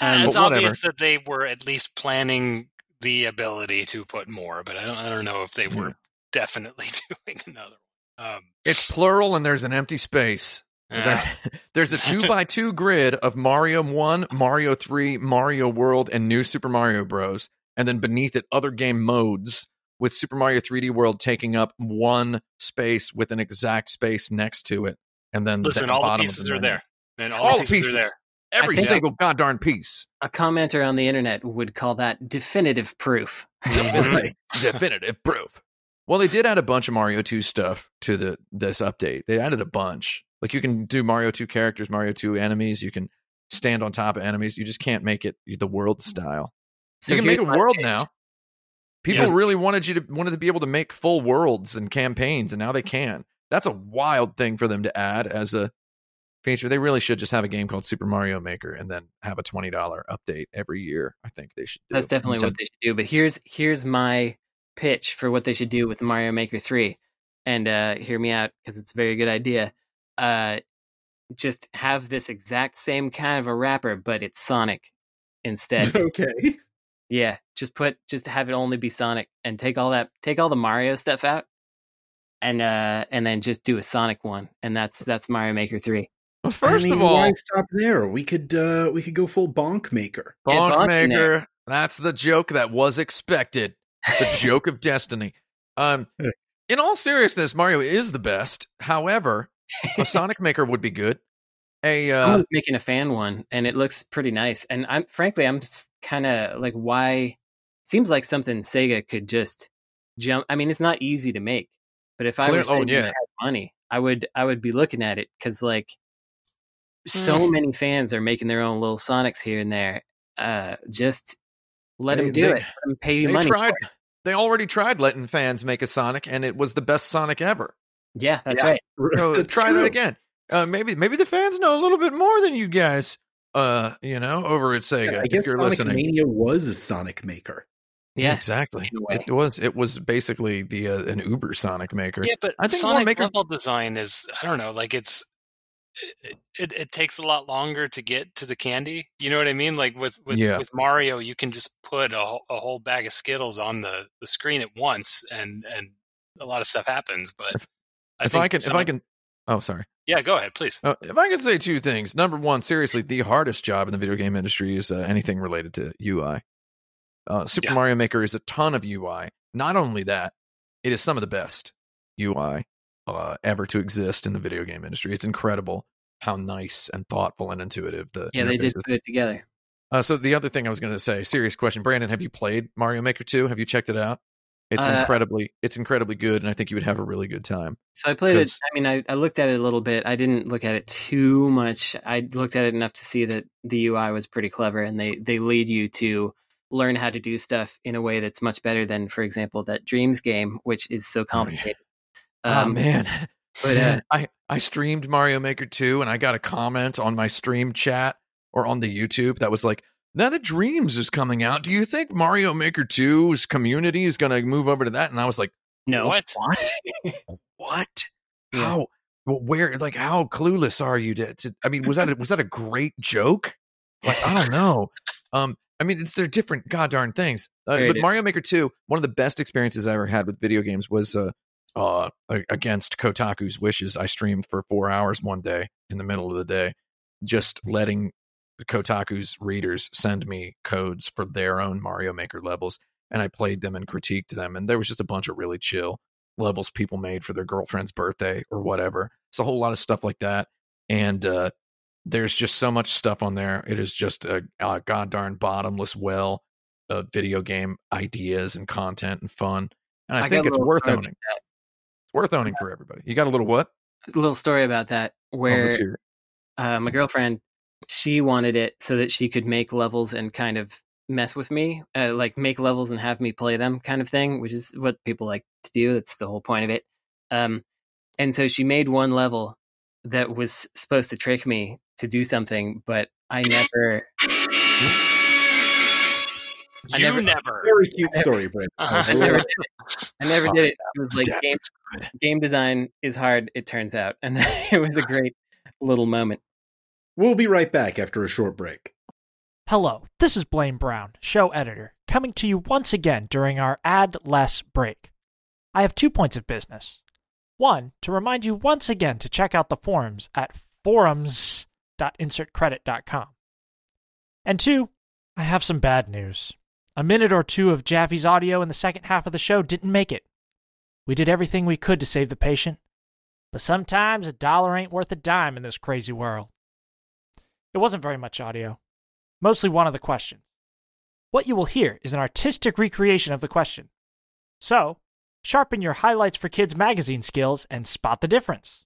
Um, it's whatever. obvious that they were at least planning the ability to put more, but I don't I don't know if they were Yeah. definitely doing another one. Um, It's plural and there's an empty space. yeah. There- there's a two by two grid of Mario 1, Mario 3, Mario World, and New Super Mario Bros. And then beneath it, other game modes with Super Mario 3D World taking up one space with an exact space next to it. And then Listen, the all the pieces the are there. And all, the pieces, pieces. are there. Every I think- single goddamn piece. A commenter on the internet would call that definitive proof. Definitive, definitive proof. Well, they did add a bunch of Mario 2 stuff to the this update. They added a bunch. Like you can do Mario 2 characters, Mario 2 enemies. You can stand on top of enemies. You just can't make it the world style. So you can make a world pitch. now. People Yeah. really wanted you to wanted to be able to make full worlds and campaigns, and now they can. That's a wild thing for them to add as a feature. They really should just have a game called Super Mario Maker and then have a twenty dollar update every year. I think they should. Do. That's definitely what they should do. But here's here's my pitch for what they should do with Mario Maker Three, and uh, hear me out because it's a very good idea. Uh, just have this exact same kind of a wrapper, but it's Sonic instead. okay. yeah, just put just have it only be Sonic, and take all that take all the Mario stuff out, and uh, and then just do a Sonic one, and that's that's Mario Maker Three. Well, first I mean, of all, why stop there? We could uh we could go full bonk maker. Bonk Bonk in Maker. That's the joke that was expected. The joke of destiny. Um, in all seriousness, Mario is the best. However, a Sonic Maker would be good. A I uh, was making a fan one, and it looks pretty nice. And I'm frankly, I'm kind of like, why? Seems like something Sega could just jump. I mean, it's not easy to make, but if I was oh, yeah. had money, I would I would be looking at it because like so many fans are making their own little Sonics here and there. Uh, just let They- them do they- it. Let pay you they money. tried. They already tried letting fans make a Sonic, and it was the best Sonic ever. Yeah, that's Yeah. right. So That's try true. that again. Uh, maybe maybe the fans know a little bit more than you guys. Uh, you know, over at Sega. Yeah, I if guess you're Sonic listening. Mania was a Sonic maker. Yeah, exactly. in a way. It was. It was basically the uh, an Uber Sonic maker. Yeah, but I think Sonic maker- level design is I don't know, like it's it, it takes a lot longer to get to the candy. You know what I mean? Like with with, Yeah. with Mario, you can just put a, whole- a whole bag of Skittles on the, the screen at once, and and a lot of stuff happens. But If- I if I can, if I can. Oh, sorry. yeah, go ahead, please. Uh, if I can say two things. Number one, seriously, the hardest job in the video game industry is uh, anything related to UI. Uh, Super Yeah. Mario Maker is a ton of UI. Not only that, it is some of the best UI uh, ever to exist in the video game industry. It's incredible how nice and thoughtful and intuitive the yeah, they did is. put it together. Uh, so the other thing I was going to say, serious question, Brandon, have you played Mario Maker 2? Have you checked it out? It's Uh, incredibly, it's incredibly good, and I think you would have a really good time. So I played it. I mean, I, I looked at it a little bit. I didn't look at it too much. I looked at it enough to see that the UI was pretty clever, and they they lead you to learn how to do stuff in a way that's much better than, for example, that Dreams game, which is so Oh, yeah. Complicated. oh Um, man. but, uh, I I streamed Mario Maker 2 and I got a comment on my stream chat or on the YouTube that was like, now that Dreams is coming out, do you think Mario Maker 2's community is going to move over to that? And I was like, no, What? what? what? Yeah. How? Where? Like, how clueless are you? To, to I mean, was that a, was that a great joke? Like, I don't know. Um, I mean, it's they're different goddamn things. Uh, but different. Mario Maker 2, one of the best experiences I ever had with video games was uh, uh, against Kotaku's wishes. I streamed for four hours one day in the middle of the day, just letting Kotaku's readers send me codes for their own Mario Maker levels, and I played them and critiqued them. And there was just a bunch of really chill levels people made for their girlfriend's birthday or whatever. It's a whole lot of stuff like that, and uh, there's just so much stuff on there. It is just a, a god darn bottomless well of video game ideas and content and fun. And I, I think it's worth owning. It's worth owning for everybody. You got a little what? A little story about that Oh, where let's hear it. uh, my girlfriend she wanted it so that she could make levels and kind of mess with me uh, like make levels and have me play them kind of thing which is what people like to do that's the whole point of it um, and so she made one level that was supposed to trick me to do something but i never I You never- never. Very cute story, Brent. Uh-huh. i never did it i never did it it was like Damn, game, it's game design is hard it turns out and it was a great little moment We'll be right back after a short break. Hello, this is Blaine Brown, show editor, coming to you once again during our ad less break. I have two points of business. One, to remind you once again to check out the forums at forums.insertcredit.com. And two, I have some bad news. A minute or two of Jaffe's audio in the second half of the show didn't make it. We did everything we could to save the patient, but sometimes a dollar ain't worth a dime in this crazy world. It wasn't very much audio mostly one of the questions. What you will hear is an artistic recreation of the question. So, sharpen your Highlights for Kids magazine skills and spot the difference.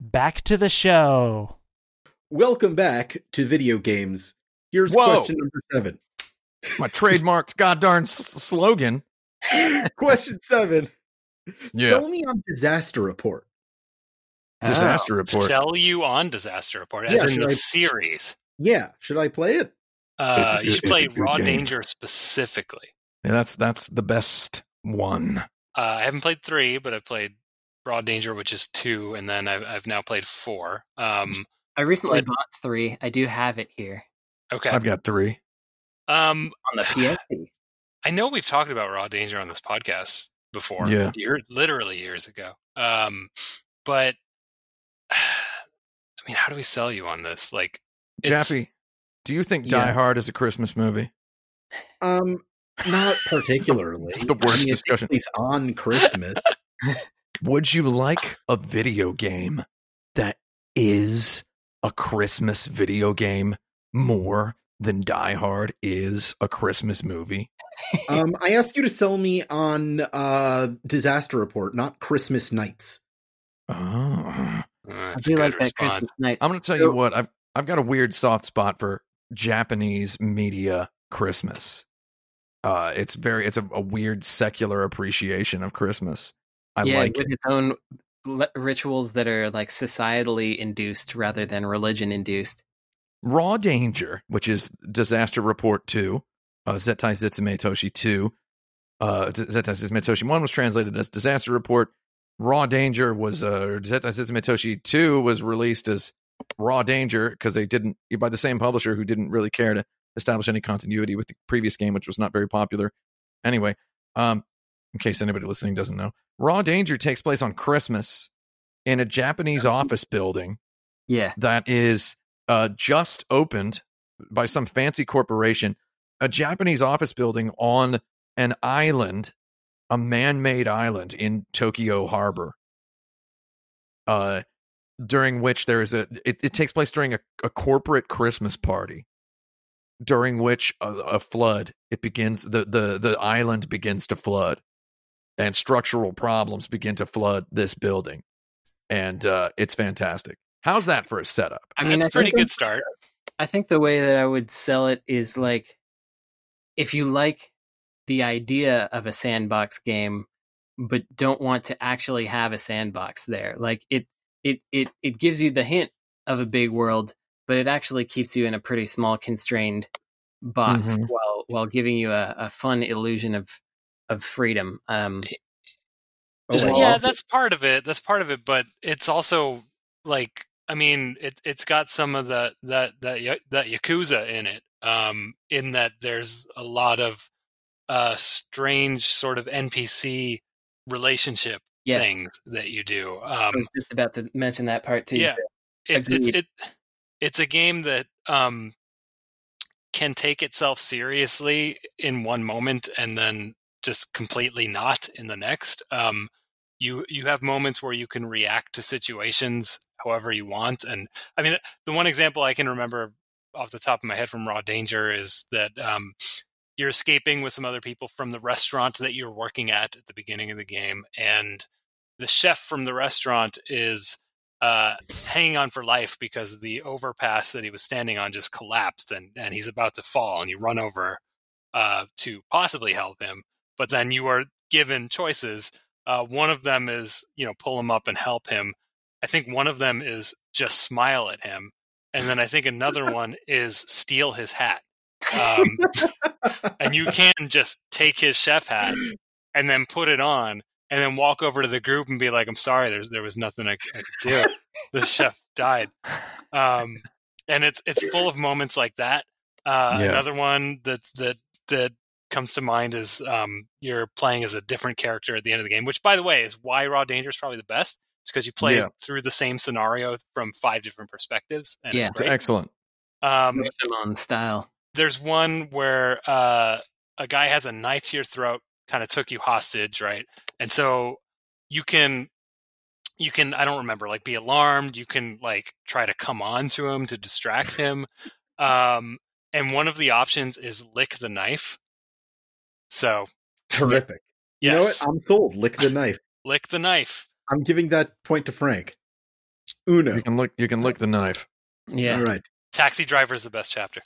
Back to the show. Welcome back to video games. Here's Whoa. question number seven. My trademarked god darn s- s- slogan. question seven. Yeah. Sell me on disaster report. Disaster report. Sell you on Disaster Report, as Yeah, in the I- series. Yeah, should I play it? Uh, It's a you should play Raw game. Danger specifically. Yeah, that's that's the best one. Uh, I haven't played three, but I've played Raw Danger, which is two, and then I've, I've now played four. Um, i recently But- bought three i do have it here okay. I've got three. Um, on the PSP. I know we've talked about Raw Danger on this podcast before, Yeah. year, literally years ago. Um, but I mean, how do we sell you on this? Like, it's- Jaffe, do you think Die Yeah. Hard is a Christmas movie? Um, not particularly. The worst I mean, it takes discussion. place on Christmas. Would you like a video game that is a Christmas video game more than Die Hard is a Christmas movie? um, I asked you to sell me on uh disaster report, not Christmas nights. Oh. I it's a do good like that response. Christmas night. I'm going to tell you what, I've I've got a weird soft spot for Japanese media Christmas. Uh, it's very it's a, a weird secular appreciation of Christmas. I yeah, like with it. its own rituals that are like societally induced rather than religion induced. Raw Danger, which is Disaster Report 2, uh, Zettai Zetsumei Toshi 2. Uh, Z- Zettai Zetsumei Toshi 1 was translated as Disaster Report. Raw Danger was, uh, Zettai Zetsumei Toshi 2 was released as Raw Danger because they didn't, by the same publisher who didn't really care to establish any continuity with the previous game, which was not very popular. Anyway, um, in case anybody listening doesn't know, Raw Danger takes place on Christmas in a Japanese office building Yeah, that is uh, just opened by some fancy corporation, a Japanese office building on an island, a man-made island in Tokyo Harbor. Uh, during which there is a it, it takes place during a, a corporate Christmas party, during which a, a flood it begins the the the island begins to flood, and structural problems begin to flood this building, and uh, it's fantastic. How's that for a setup? I mean, That's I a pretty good start. I think the way that I would sell it is like if you like the idea of a sandbox game but don't want to actually have a sandbox there. Like it it it it gives you the hint of a big world, but it actually keeps you in a pretty small constrained box Mhm. while while giving you a, a fun illusion of of freedom. Um Oh, I yeah, that's part of it. That's part of it, but it's also like I mean, it it's got some of the that that that yakuza in it. Um, in that there's a lot of uh strange sort of NPC relationship Yeah. things that you do. Um, just about to mention that part too. yeah. so- it's it's it, it's a game that um can take itself seriously in one moment and then just completely not in the next um you you have moments where you can react to situations however you want and i mean the one example i can remember off the top of my head from raw danger is that um you're escaping with some other people from the restaurant that you're working at at the beginning of the game and the chef from the restaurant is uh, hanging on for life because the overpass that he was standing on just collapsed and, and he's about to fall and you run over uh, to possibly help him but then you are given choices uh, one of them is you know pull him up and help him i think one of them is just smile at him and then i think another one is steal his hat um, and you can just take his chef hat and then put it on and then walk over to the group and be like, "I'm sorry, there's there was nothing I, I could do. the chef died." Um, and it's it's full of moments like that. Uh, Yeah. Another one that that that comes to mind is um, you're playing as a different character at the end of the game, which, by the way, is why Raw Danger is probably the best. It's because you play Yeah. through the same scenario from five different perspectives, and Yeah. it's It's excellent. Um, on style. there's one where uh, a guy has a knife to your throat, kind of took you hostage, right? And so you can, you can, I don't remember, like be alarmed. You can like try to come on to him to distract him. Um, and one of the options is lick the knife. So Terrific. You know what? I'm sold. Lick the knife. lick the knife. I'm giving that point to Frank. Uno. You can look. You can lick the knife. Yeah. All right. Taxi Driver is the best chapter.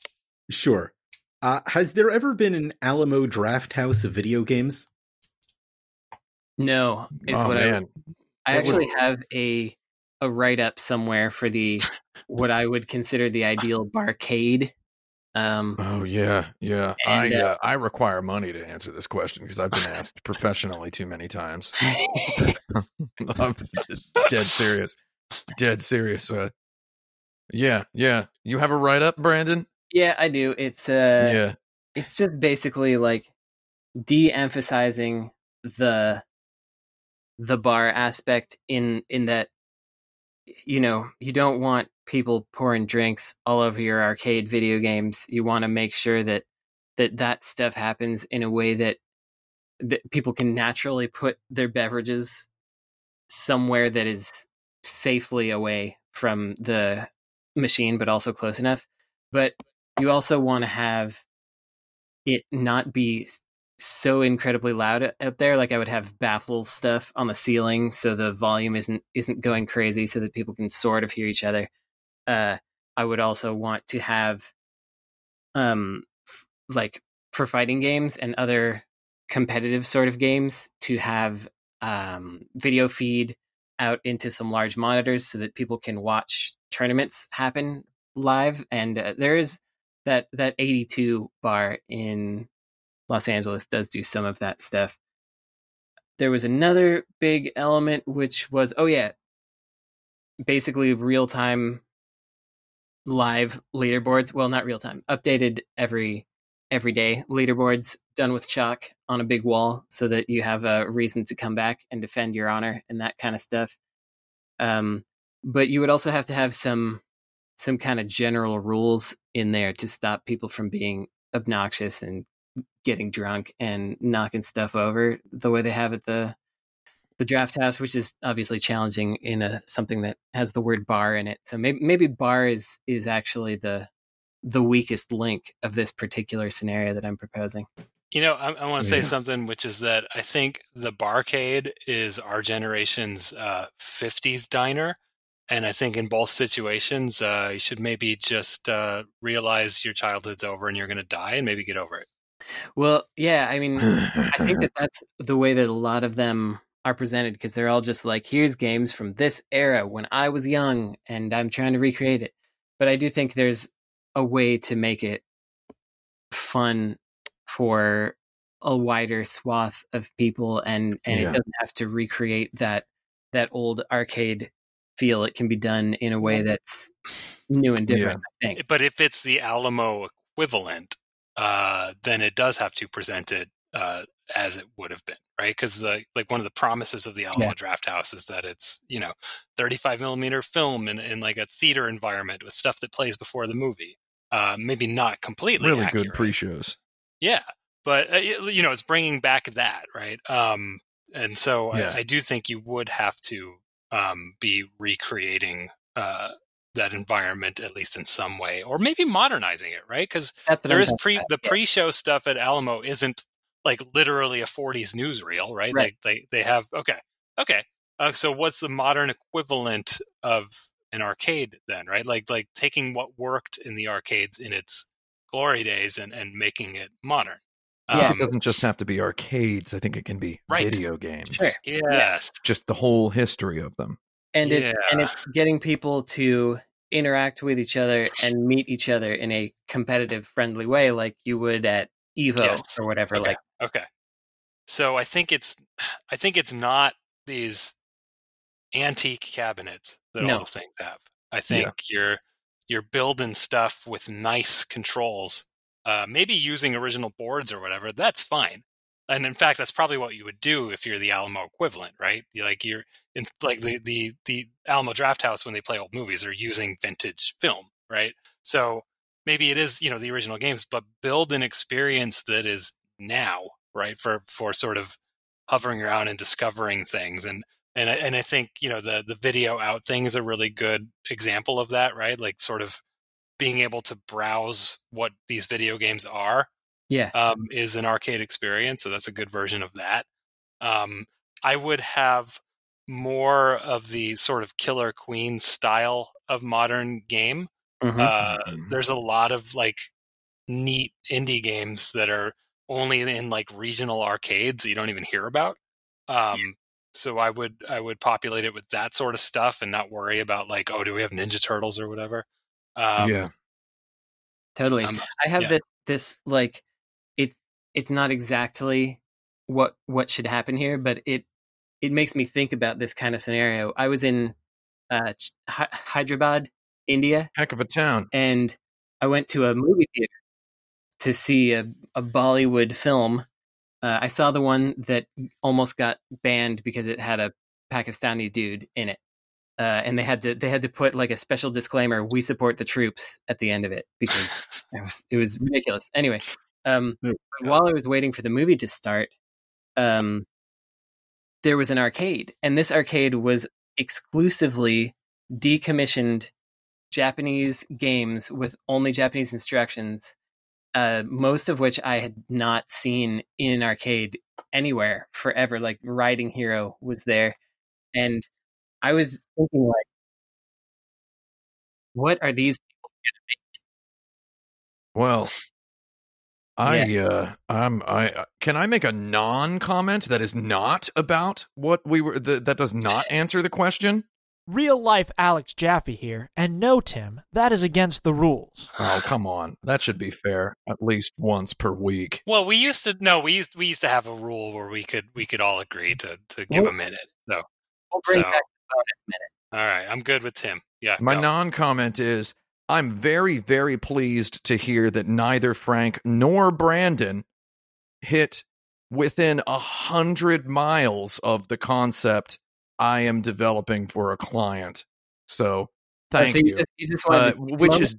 Sure. Uh, has there ever been an Alamo Drafthouse of video games? No, is oh what I man, I That would- actually have a a write up somewhere for the what I would consider the ideal barcade. Um, Oh yeah, yeah. And, I uh, uh, I require money to answer this question because I've been asked professionally too many times. I'm dead serious, dead serious. Uh, yeah, yeah. You have a write up, Brandon? yeah, I do. It's uh, yeah, it's just basically like de-emphasizing the the bar aspect in in that you know you don't want people pouring drinks all over your arcade video games. You want to make sure that that that stuff happens in a way that that people can naturally put their beverages somewhere that is safely away from the machine but also close enough. But you also want to have it not be so incredibly loud out there like i would have baffle stuff on the ceiling so the volume isn't isn't going crazy so that people can sort of hear each other. Uh i would also want to have um f- like for fighting games and other competitive sort of games to have um video feed out into some large monitors so that people can watch tournaments happen live. And uh, there is that that 82 bar in Los Angeles does do some of that stuff. There was another big element which was oh yeah, basically real time live leaderboards. Well, not real time, updated every every day leaderboards done with chalk on a big wall so that you have a reason to come back and defend your honor and that kind of stuff. Um, but you would also have to have some some kind of general rules in there to stop people from being obnoxious and getting drunk and knocking stuff over the way they have at the the draft house, which is obviously challenging in a something that has the word bar in it. So maybe maybe bar is is actually the the weakest link of this particular scenario that I'm proposing. You know, I, I want to say Yeah. something, which is that I think the barcade is our generation's uh, 50s diner. And I think in both situations, uh, you should maybe just uh, realize your childhood's over and you're going to die and maybe get over it. Well, yeah, I mean, I think that that's the way that a lot of them are presented because they're all just like, here's games from this era when I was young and I'm trying to recreate it. But I do think there's a way to make it fun for a wider swath of people and and Yeah. it doesn't have to recreate that that old arcade feel. It can be done in a way that's new and different, I think. But if it's the Alamo equivalent, uh, then it does have to present it uh, as it would have been, right? Because the like one of the promises of the Alamo Yeah. Drafthouse is that it's you know 35 millimeter film in, in like a theater environment with stuff that plays before the movie. Uh, maybe not completely really accurate. good pre-shows. Yeah, but uh, you know, it's bringing back that right. Um, and so Yeah. I, I do think you would have to um, be recreating uh, that environment at least in some way, or maybe modernizing it, right? Because That's what there I'm is talking pre the pre-show stuff at Alamo isn't like literally a 40s newsreel, right? Right. Like they they have okay, okay. Uh, so what's the modern equivalent of an arcade then, right? Like like taking what worked in the arcades in its glory days and and making it modern. Yeah. it doesn't just have to be arcades. I think it can be Right. video games. Sure. yes. Just the whole history of them. And it's and it's getting people to interact with each other and meet each other in a competitive friendly way like you would at evo Yes. or whatever Okay. like Okay. So I think it's I think it's not these antique cabinets that No. all the things have. I think you're you're building stuff with nice controls, uh, maybe using original boards or whatever. That's fine. And in fact, that's probably what you would do if you're the Alamo equivalent, right? You- Like you're in like the the the Alamo Drafthouse when they play old movies are using vintage film, right? So maybe it is you know the original games, but build an experience that is now, right? For for sort of hovering around and discovering things and and I, and I think you know the the video out thing is a really good example of that, right? Like sort of being able to browse what these video games are yeah um, is an arcade experience, so that's a good version of that. Um, I would have more of the sort of Killer Queen style of modern game. Mhm. Uh, Mhm. there's a lot of like neat indie games that are only in like regional arcades that you don't even hear about. Um, so I would I would populate it with that sort of stuff and not worry about like oh do we have Ninja Turtles or whatever. Um, yeah. totally um, i have yeah. this this like it it's not exactly what what should happen here but it it makes me think about this kind of scenario i was in uh Hy- hyderabad india Heck of a town. and I went to a movie theater to see a, a Bollywood film. Uh, I saw the one that almost got banned because it had a Pakistani dude in it, uh, and they had to they had to put like a special disclaimer: "We support the troops" at the end of it because it was it was ridiculous. Anyway, um, while I was waiting for the movie to start, um, there was an arcade, and this arcade was exclusively decommissioned Japanese games with only Japanese instructions, uh, most of which I had not seen in an arcade anywhere forever. Like Riding Hero was there, and I was thinking like, what are these? Well, I uh I'm I can I make a non-comment that is not about what we were the, that does not answer the question? Real life Alex Jaffe here, and no, Tim, that is against the rules. Oh, come on. That should be fair at least once per week. Well, we used to no, we used we used to have a rule where we could we could all agree to to give Well- a minute. So We'll bring So- back the bonus minute. all right, I'm good with Tim. Yeah, My go. non-comment is I'm very very pleased to hear that neither Frank nor Brandon hit within a hundred miles of the concept I am developing for a client. So thank so you. you just, you just Uh, which is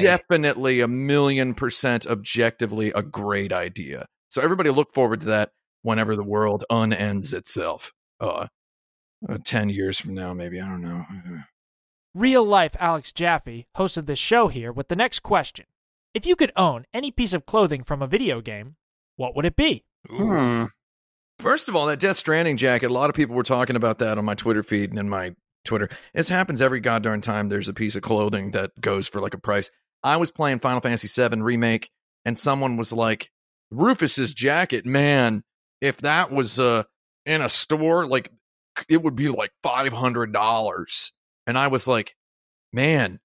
definitely a million percent objectively a great idea. So everybody look forward to that whenever the world unends itself. Uh, uh 10 years from now maybe, I don't know. Real life Alex Jaffe hosted this show here with the next question. If you could own any piece of clothing from a video game, what would it be? Ooh. Hmm. First of all, that Death Stranding jacket, a lot of people were talking about that on my Twitter feed and in my Twitter. This happens every goddamn time there's a piece of clothing that goes for like a price. I was playing Final Fantasy VII Remake and someone was like, Rufus's jacket, man, if that was uh in a store, like it would be like five hundred dollars. And I was like, man,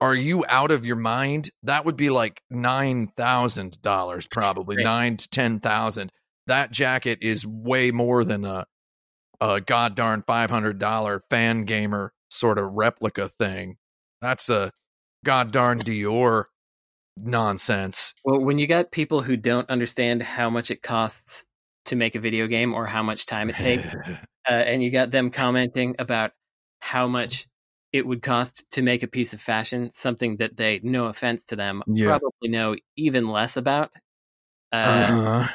are you out of your mind? That would be like nine thousand dollars, probably Right. nine to ten thousand. That jacket is way more than a a god darn five hundred dollar fan gamer sort of replica thing. That's a god darn Dior nonsense. Well, when you got people who don't understand how much it costs to make a video game or how much time it takes, uh, and you got them commenting about how much it would cost to make a piece of fashion, something that they, no offense to them, Yeah. probably know even less about. Uh, Uh,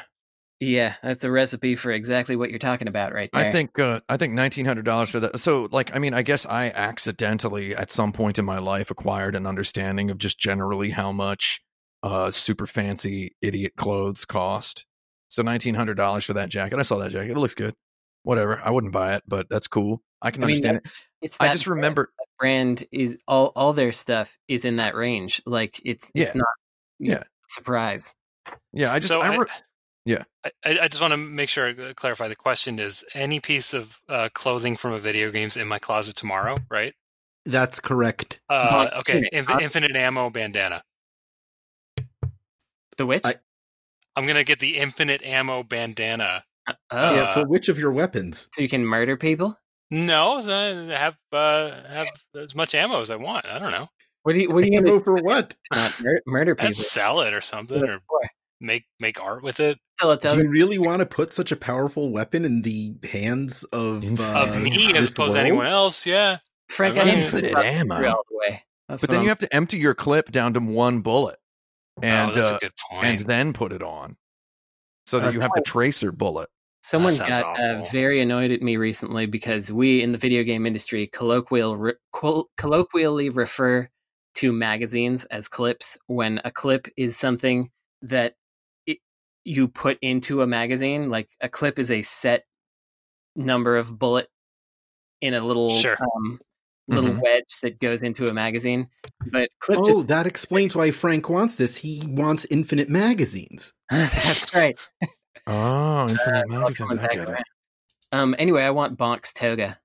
yeah, that's a recipe for exactly what you're talking about right there. I think uh, I think nineteen hundred dollars for that. So, like, I mean, I guess I accidentally at some point in my life acquired an understanding of just generally how much uh, super fancy idiot clothes cost. So, nineteen hundred dollars for that jacket. I saw that jacket. It looks good. Whatever. I wouldn't buy it, but that's cool. I can I mean, understand it. it's I just brand- remember. that brand is all all their stuff is in that range. Like it's Yeah. it's not Yeah. surprise. Yeah, I just. So I I- re- I, I just want to make sure I clarify the question is any piece of uh, clothing from a video game's in my closet tomorrow, right? That's correct. Uh, Well, okay, infinite- Inf- infinite ammo bandana. The witch? I- I'm gonna get the infinite ammo bandana. oh, Uh, yeah, for which of your weapons? so you can murder people? No, I have uh, have as much ammo as I want. I don't know, What do you what are you Ammo for what? not mur- murder people? sell it or something, or make make art with it. Sell it Do you really want to put such a powerful weapon in the hands of, uh, of me this as opposed to anyone else. Yeah, Frank. I Infinite haven't Infinite ammo. all the way. That's but then I'm- you have to empty your clip down to one bullet, and oh, that's uh, a good point. and then put it on, so that Uh, you have the tracer bullet. Someone sounds got uh, very annoyed at me recently because we in the video game industry colloquial re- col- colloquially refer to magazines as clips when a clip is something that it, you put into a magazine. Like a clip is a set number of bullet in a little Sure. um, little Mhm. wedge that goes into a magazine. But clip Oh, that explains why Frank wants this. He wants infinite magazines. that's right. Oh, infinite All magazines. I get it. Um. Anyway, I want Bonk's toga.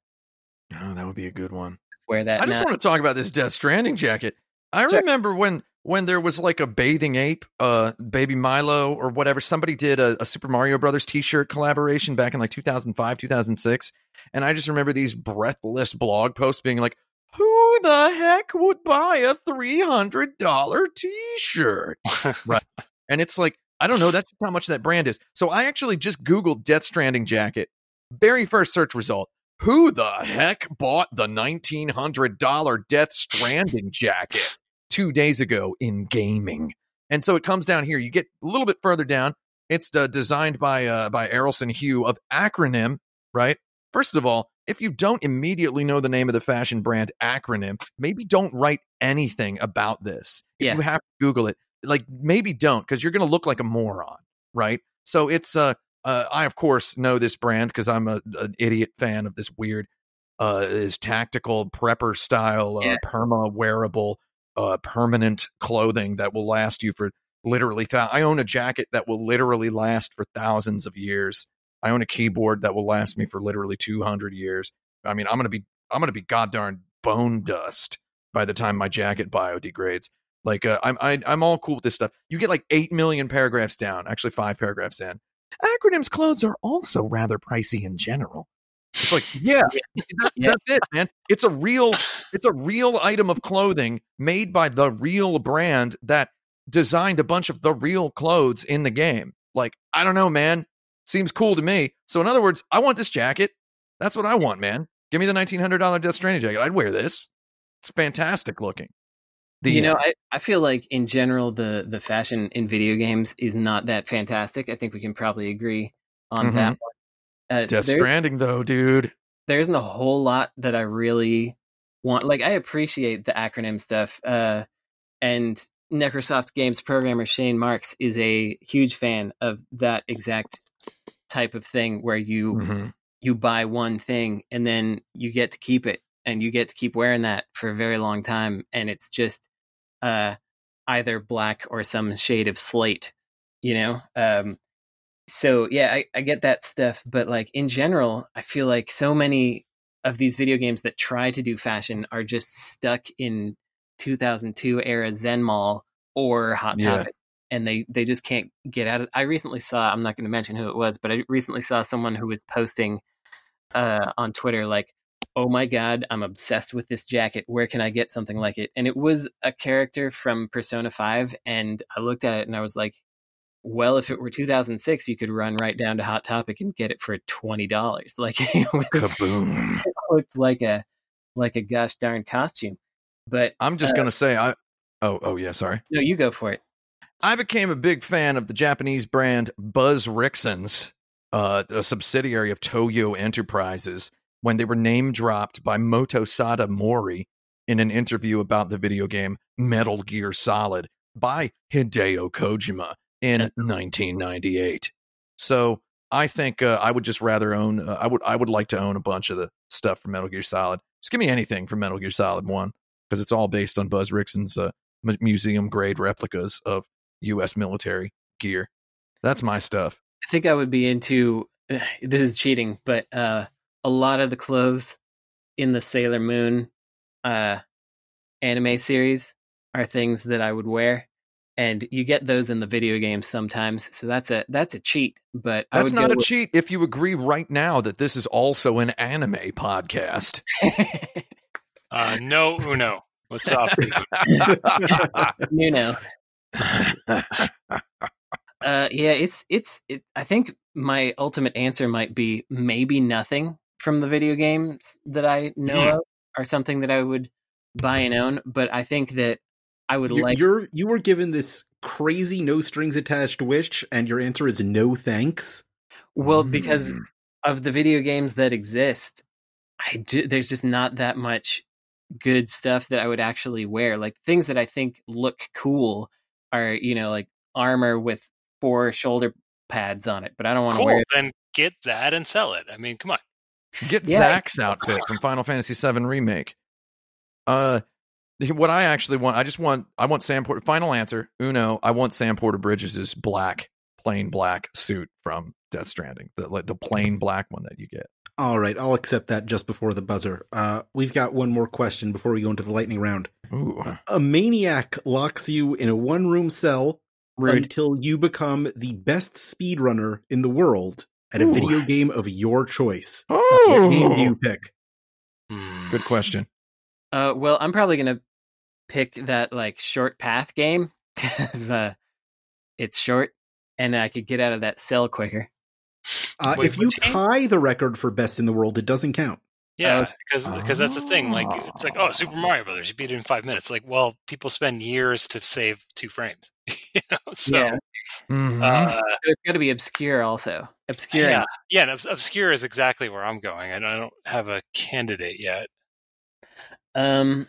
Oh, that would be a good one. Wear that. I just now. want to talk about this Death Stranding jacket. I Sure. remember when when there was like a bathing ape, uh, Baby Milo or whatever. Somebody did a, a Super Mario Brothers T-shirt collaboration back in like 2005, 2006, and I just remember these breathless blog posts being like, "Who the heck would buy a three hundred dollar T-shirt?" right, and it's like I don't know. That's just how much that brand is. So I actually just Googled Death Stranding jacket. Very first search result. Who the heck bought the $1,900 Death Stranding jacket two days ago in gaming? And so it comes down here. You get a little bit further down. It's uh, designed by uh, by Errolson Hugh of Acronym, right? First of all, if you don't immediately know the name of the fashion brand Acronym, maybe don't write anything about this. If Yeah. you have to Google it, like maybe don't because you're going to look like a moron, right? So it's uh, uh I of course know this brand because I'm a, an idiot fan of this weird uh is tactical prepper style uh, Yeah. perma wearable uh permanent clothing that will last you for literally thou- I own a jacket that will literally last for thousands of years. I own a keyboard that will last me for literally 200 years. I mean, I'm going to be I'm going to be goddarn bone dust by the time my jacket biodegrades. Like uh, I'm I, I'm all cool with this stuff. You get like eight million paragraphs down, actually five paragraphs in. Acronyms clothes are also rather pricey in general. It's like yeah, that- Yeah. that's it, man. It's a real it's a real item of clothing made by the real brand that designed a bunch of the real clothes in the game. Like I don't know, man. Seems cool to me. So in other words, I want this jacket. That's what I want, man. Give me the nineteen hundred dollar Death Stranding jacket. I'd wear this. It's fantastic looking. The, you know, I, I feel like in general the the fashion in video games is not that fantastic. I think we can probably agree on Mhm. that one. Uh, Death there, Stranding though, dude. there isn't a whole lot that I really want. Like I appreciate the acronym stuff, uh, and Necrosoft Games programmer Shane Marks is a huge fan of that exact type of thing where you Mhm. you buy one thing and then you get to keep it and you get to keep wearing that for a very long time and it's just uh either black or some shade of slate you know. Um, so yeah, I, I get that stuff, but like in general, I feel like so many of these video games that try to do fashion are just stuck in 2002 era Zen Mall or Hot Yeah. Topic, and they they just can't get out of. I recently saw. I'm not going to mention who it was, but I recently saw someone who was posting uh, on Twitter like, "Oh my god, I'm obsessed with this jacket. Where can I get something like it?" And it was a character from Persona 5, and I looked at it and I was like, "Well, if it were 2006, you could run right down to Hot Topic and get it for twenty dollars." Like, it was- Kaboom. it looked like a like a gosh darn costume. But I'm just gonna say I. Oh, oh yeah. Sorry. no, you go for it. I became a big fan of the Japanese brand Buzz Rickson's, uh, a subsidiary of Toyo Enterprises, when they were name dropped by Motosada Mori in an interview about the video game Metal Gear Solid by Hideo Kojima in 1998. So I think uh, I would just rather own. Uh, I would I would like to own a bunch of the stuff from Metal Gear Solid. Just give me anything from Metal Gear Solid One because it's all based on Buzz Rickson's uh, mu- museum grade replicas of U.S. military gear. That's my stuff. I think I would be into this is cheating, but uh, a lot of the clothes in the Sailor Moon uh, anime series are things that I would wear, and you get those in the video games sometimes. So that's a that's a cheat. But I That's would not go a cheat if you agree right now that this is also an anime podcast. with- Uh, no, Uno. What's up? you know. Uh, yeah, it's it's. It, I think my ultimate answer might be maybe nothing from the video games that I know Hmm. of, or something that I would buy and own. But I think that I would You're, like. you're you were given this crazy no strings attached wish, and your answer is no thanks. well, because Mm. of the video games that exist, I do. There's just not that much good stuff that I would actually wear. Like things that I think look cool are you know like armor with four shoulder pads on it, but I don't want to cool. wear. Then get that and sell it. I mean, come on. Get Yeah. Zack's outfit from Final Fantasy VII Remake. Uh, what I actually want, I just want, I want Sam Porter. Final answer, Uno. I want Sam Porter Bridges' black, plain black suit from Death Stranding, the like, the plain black one that you get. All right, I'll accept that just before the buzzer. Uh, we've got one more question before we go into the lightning round. A maniac locks you in a one room cell Rude. until you become the best speedrunner in the world at a Ooh. video game of your choice. What game do you pick? Hmm. good question. Uh, well, I'm probably gonna pick that like short path game because uh, it's short and I could get out of that cell quicker. Uh, Wait, if you game? tie the record for best in the world, it doesn't count. Yeah, Uh, because because that's the thing. Like it's like, oh, Super Mario Brothers, you beat it in five minutes. Like, well, people spend years to save two frames. you know? So yeah, Mhm. uh, it's got to be obscure also. Obscure. yeah, yeah. And obs- obscure is exactly where I'm going. I don't, I don't have a candidate yet. Um,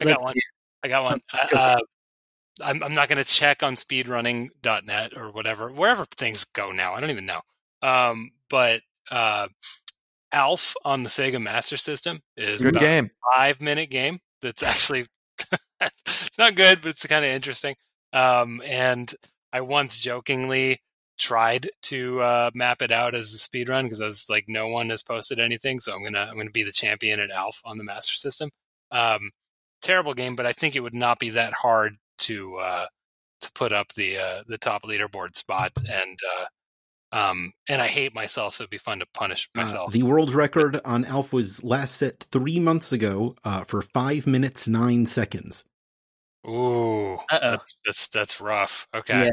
I got one. do- I got one. Uh, I'm, I'm not going to check on speedrunning.net or whatever wherever things go now. I don't even know. Um, but uh, Alf on the Sega Master System is Good about game. a five minute game. That's actually it's not good, but it's kind of interesting. Um, and I once jokingly tried to uh, map it out as a speed run because I was like, no one has posted anything, so I'm gonna I'm gonna be the champion at Alf on the Master System. Um, terrible game, but I think it would not be that hard to uh, to put up the uh, the top leaderboard spot and uh, um, and I hate myself, so it'd be fun to punish Uh, myself. the world record on Alf was last set three months ago uh, for five minutes nine seconds. Ooh, Uh-oh. that's, that's that's rough. Okay. Yeah.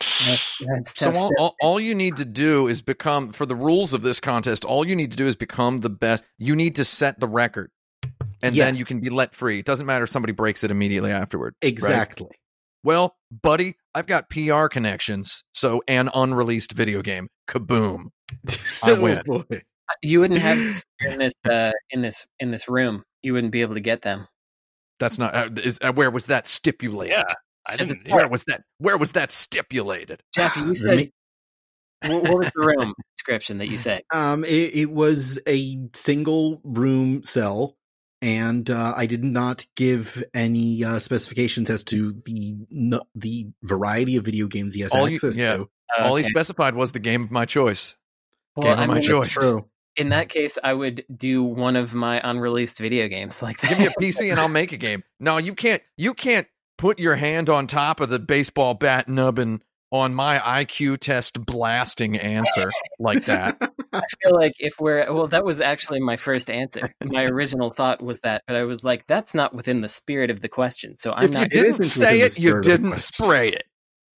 That's, that's So all, all, all you need to do is become for the rules of this contest. All you need to do is become the best. You need to set the record, and then you can be let free. It doesn't matter if somebody breaks it immediately afterward. right? Exactly. Well, buddy, I've got PR connections, so an unreleased video game. Kaboom! I win. Oh, boy. you wouldn't have in this uh, in this in this room. You wouldn't be able to get them. That's not. Uh, is, uh, where was that stipulated? Yeah, I didn't. the Where was that? Where was that stipulated? Jackie, you said what, what was the room description that you said? Um, it, it was a single room cell and uh, I did not give any uh, specifications as to the n- the variety of video games he has All you- yeah. to. All he specified was the game of my choice. Well, Game of I my choice. True. In that case, I would do one of my unreleased video games like that. Give me a PC and I'll make a game. No, you can't. You can't put your hand on top of the baseball bat nubbin on my IQ test blasting answer like that. I feel like if we're well, that was actually my first answer. My original thought was that, but I was like, that's not within the spirit of the question. So I'm if not. you didn't isn't say it, you spirit of the didn't spray it.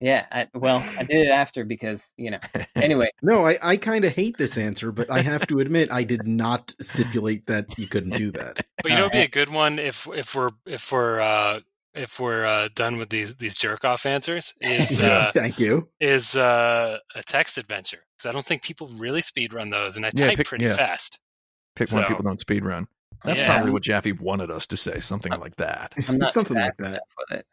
Yeah, I, well, I did it after because you know. Anyway, No, I, I kind of hate this answer, but I have to admit I did not stipulate that you couldn't do that. But you know, it'd be a good one if if we're if we're uh, if we're uh, done with these these jerk off answers is uh, Thank you. is uh, a text adventure because I don't think people really speed run those, and I Yeah, type pick- pretty yeah. fast. Pick one people don't speed run. That's Yeah. probably what Jaffe wanted us to say, something like that. I'm not Something like fast that.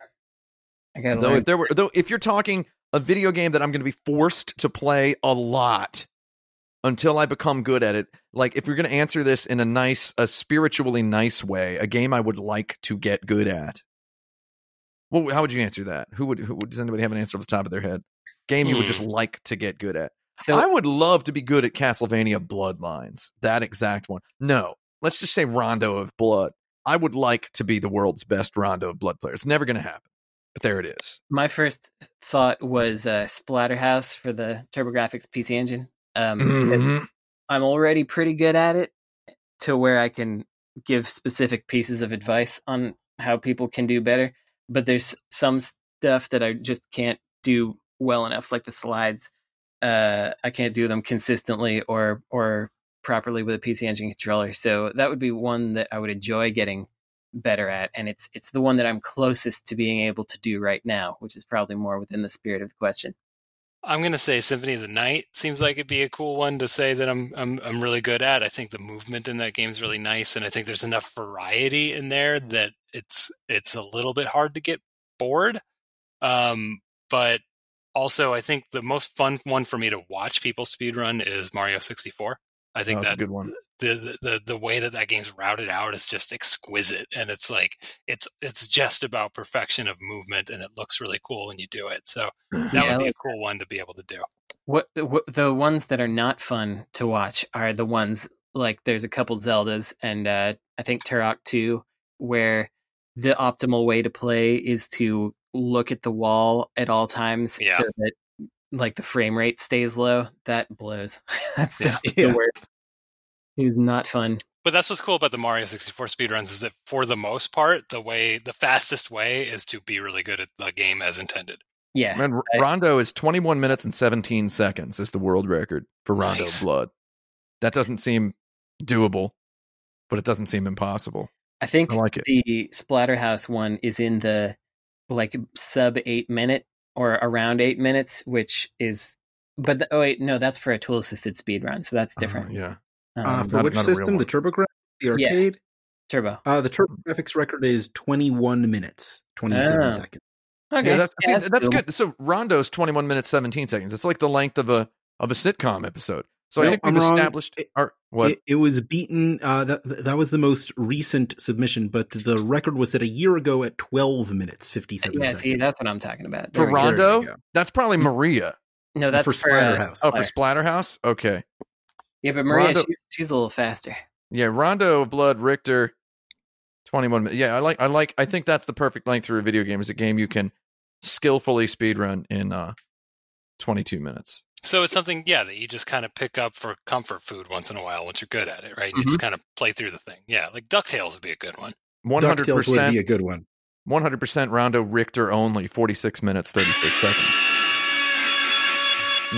Enough. I gotta Though learn. if there were though if you're talking a video game that I'm going to be forced to play a lot until I become good at it, like if you're going to answer this in a nice a spiritually nice way, a game I would like to get good at. Well, how would you answer that? Who would who does anybody have an answer off the top of their head? Game you would just Hmm. like to get good at. so I would love to be good at Castlevania Bloodlines. That exact one. No, let's just say Rondo of Blood. I would like to be the world's best Rondo of Blood player. It's never going to happen, but there it is. my first thought was uh, Splatterhouse for the TurboGrafx PC Engine. Um, Mhm. I'm already pretty good at it to where I can give specific pieces of advice on how people can do better. But there's some stuff that I just can't do well enough, like the slides. Uh, I can't do them consistently or or properly with a PC Engine controller. So that would be one that I would enjoy getting better at, and it's it's the one that I'm closest to being able to do right now, which is probably more within the spirit of the question. I'm gonna say Symphony of the Night seems like it'd be a cool one to say that I'm I'm I'm really good at. I think the movement in that game is really nice, and I think there's enough variety in there that it's it's a little bit hard to get bored. Um, but also, I think the most fun one for me to watch people speedrun is Mario 64. I Oh, think that's a good one. The, the the way that that game's routed out is just exquisite, and it's like it's it's just about perfection of movement, and it looks really cool when you do it. So that Yeah, would be a like cool one to be able to do. What, what the ones that are not fun to watch are the ones like there's a couple Zeldas and uh, I think Turok 2 where the optimal way to play is to look at the wall at all times Yeah. so that like the frame rate stays low. That blows. That's just Yeah. the worst. It is not fun. But that's what's cool about the Mario 64 speedruns is that for the most part, the way the fastest way is to be really good at the game as intended. Yeah. Man, I- Rondo is 21 minutes and 17 seconds is the world record for Rondo Nice. Blood. That doesn't seem doable, but it doesn't seem impossible. I think I like it. the Splatterhouse one is in the like sub eight minute or around eight minutes, which is. But the, oh wait, no, that's for a tool assisted speed run, so that's different. Uh, yeah. Um, Uh, for not- which not system? The one. TurboGrafx, the Yeah. arcade. Turbo. Uh, the TurboGrafx record is 21 minutes, 27 Ah. seconds. Okay, Yeah, that's, see, that's that's good. So Rondo's 21 minutes 17 seconds. It's like the length of a of a sitcom episode. So I think we've I'm established It- our what It, it was beaten. Uh, that that was the most recent submission, but the record was set a year ago at 12 minutes 57 Yeah, seconds. see, that's what I'm talking about. for There we go. Ron- There you Rondo. That's probably Maria. No, that's for for, uh, Splatterhouse. Oh, for Splatterhouse. Okay. Yeah, but Maria, Rondo- she's, she's a little faster. Yeah, Rondo of Blood Richter, twenty one minutes. Yeah, I like I like I think that's the perfect length for a video game. Is a game you can skillfully speedrun in uh twenty two minutes. So it's something, yeah, that you just kind of pick up for comfort food once in a while once you're good at it, right? You just kind of play through the thing. Yeah, like DuckTales would be a good one. One hundred DuckTales would be a good one. one hundred percent Rondo Richter only, forty six minutes, thirty six seconds.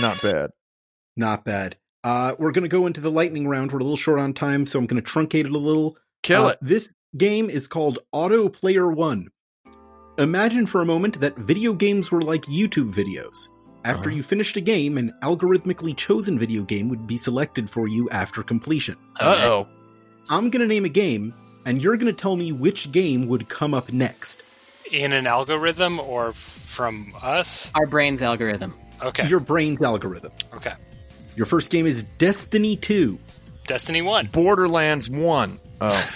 Not bad. Not bad. Uh, we're going to go into the lightning round. We're a little short on time, so I'm going to truncate it a little. Kill Uh, it. This game is called Auto Player One. Imagine for a moment that video games were like YouTube videos. After Uh-huh. you finished a game, an algorithmically chosen video game would be selected for you after completion. Uh oh. I'm going to name a game, and you're going to tell me which game would come up next. In an algorithm or f- from us? Our brain's algorithm. Okay. Your brain's algorithm. Okay. Your first game is Destiny 2. Destiny 1. Borderlands one. Oh.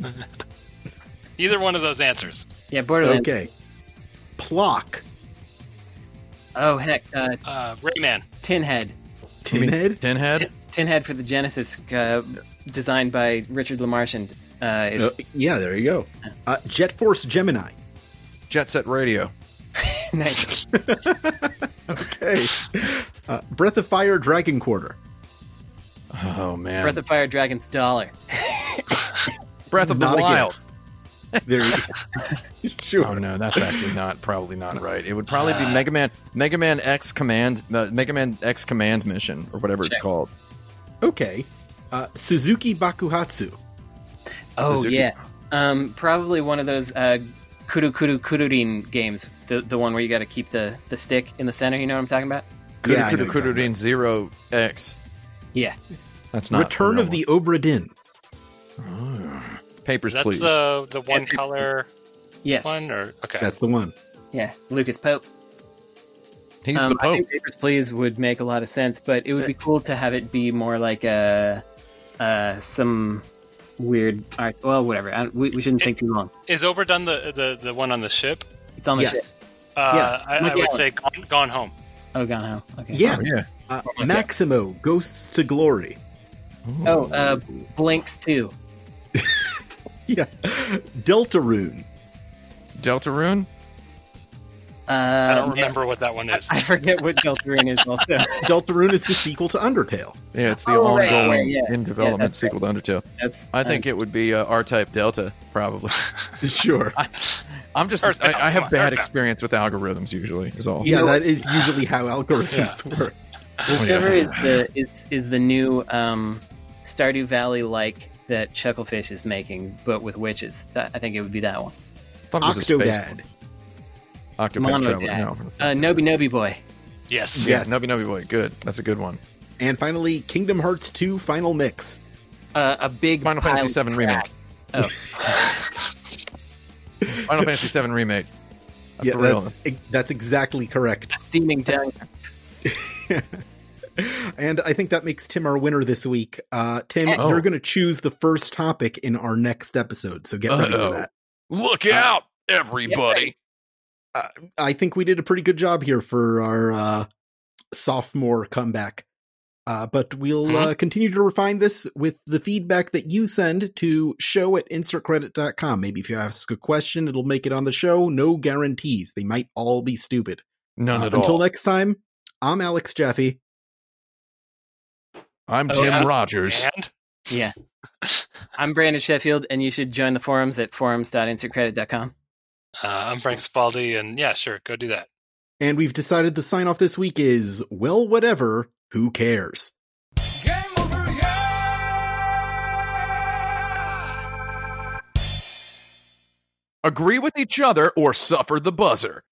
Either one of those answers. Yeah, Borderlands. Okay. Plok. Oh heck, uh, Uh, Rayman. Tinhead. You mean Tinhead. Tinhead? Tin- Tinhead for the Genesis, uh, designed by Richard Lemarchand. Uh, Uh, yeah, there you go. Uh, Jet Force Gemini. Jet Set Radio. nice. Okay. Uh, Breath of Fire Dragon Quarter. Oh man. Breath of Fire, Dragon's Dollar. Breath of the Not again. Wild. There you go. sure. Oh no, that's actually not probably not right. It would probably be Mega Man Mega Man X Command uh, Mega Man X Command Mission or whatever it's called. Okay. Uh, Suzuki Bakuhatsu. Oh Suzuki. yeah, um, probably one of those uh, Kuru Kuru Kururin games. The the one where you got to keep the, the stick in the center. You know what I'm talking about? Yeah, I know Kudu what you're talking Kudu Zero X. Yeah. That's not Return of the Obra Dinn. one. Papers, That's please. the the one Every- color Yes. one, or okay. That's the one. Yeah. Lucas Pope. He's Um, the I think Papers Please would make a lot of sense, but it would be cool to have it be more like a uh, some weird All right, Well, whatever. I, we, we shouldn't think too long. Is Obra Dinn the, the the one on the ship? It's on the ship. yes. Uh, Yeah. I, I would say gone, gone home. Oh, gone home. Okay. Yeah. Oh, yeah. Uh, Maximo Ghosts to Glory. Oh, uh, Blinx 2. Yeah. Deltarune. Deltarune? Uh, I don't man, remember what that one is. I forget what Deltarune is also. Deltarune is the sequel to Undertale. Yeah, it's the Oh, ongoing right, yeah. in development that's sequel to Undertale. Oops. I think it would be uh, R-Type Delta, probably. Sure. I'm just Earthbound, I, I have bad Earthbound. experience with algorithms usually. Is all. Yeah, that is usually how algorithms work. Whichever is the is is the new um, Stardew Valley like that Chucklefish is making, but with witches. That, I think it would be that one. Thought it was a space Octodad. One. Octopad Traveler. Monodad. No. Uh, Noby Noby Boy. yes. Yeah, Yes. Nubby Nubby Boy. Good. That's a good one. And finally, Kingdom Hearts 2 Final Mix. Uh, a big Final pile Fantasy of VII crap. remake. Final Fantasy VII remake. That's yeah, the real that's, that's exactly correct. Steaming tongue. And I think that makes Tim our winner this week. Uh, Tim, Oh. you're going to choose the first topic in our next episode, so get ready Uh-oh. for that. Look Uh, out, everybody. I think we did a pretty good job here for our uh, sophomore comeback. Uh, but we'll uh, continue to refine this with the feedback that you send to show at insertcredit.com. Maybe if you ask a question, it'll make it on the show. No guarantees. They might all be stupid. None Uh, at until all. Until next time, I'm Alex Jaffe. I'm Oh, Tim yeah. Rogers. And Yeah. I'm Brandon Sheffield, and you should join the forums at forums.insertcredit.com. uh, I'm Frank Cifaldi, and yeah, sure, go do that. And we've decided the sign off this week is, well, whatever. Who cares? Agree with each other or suffer the buzzer.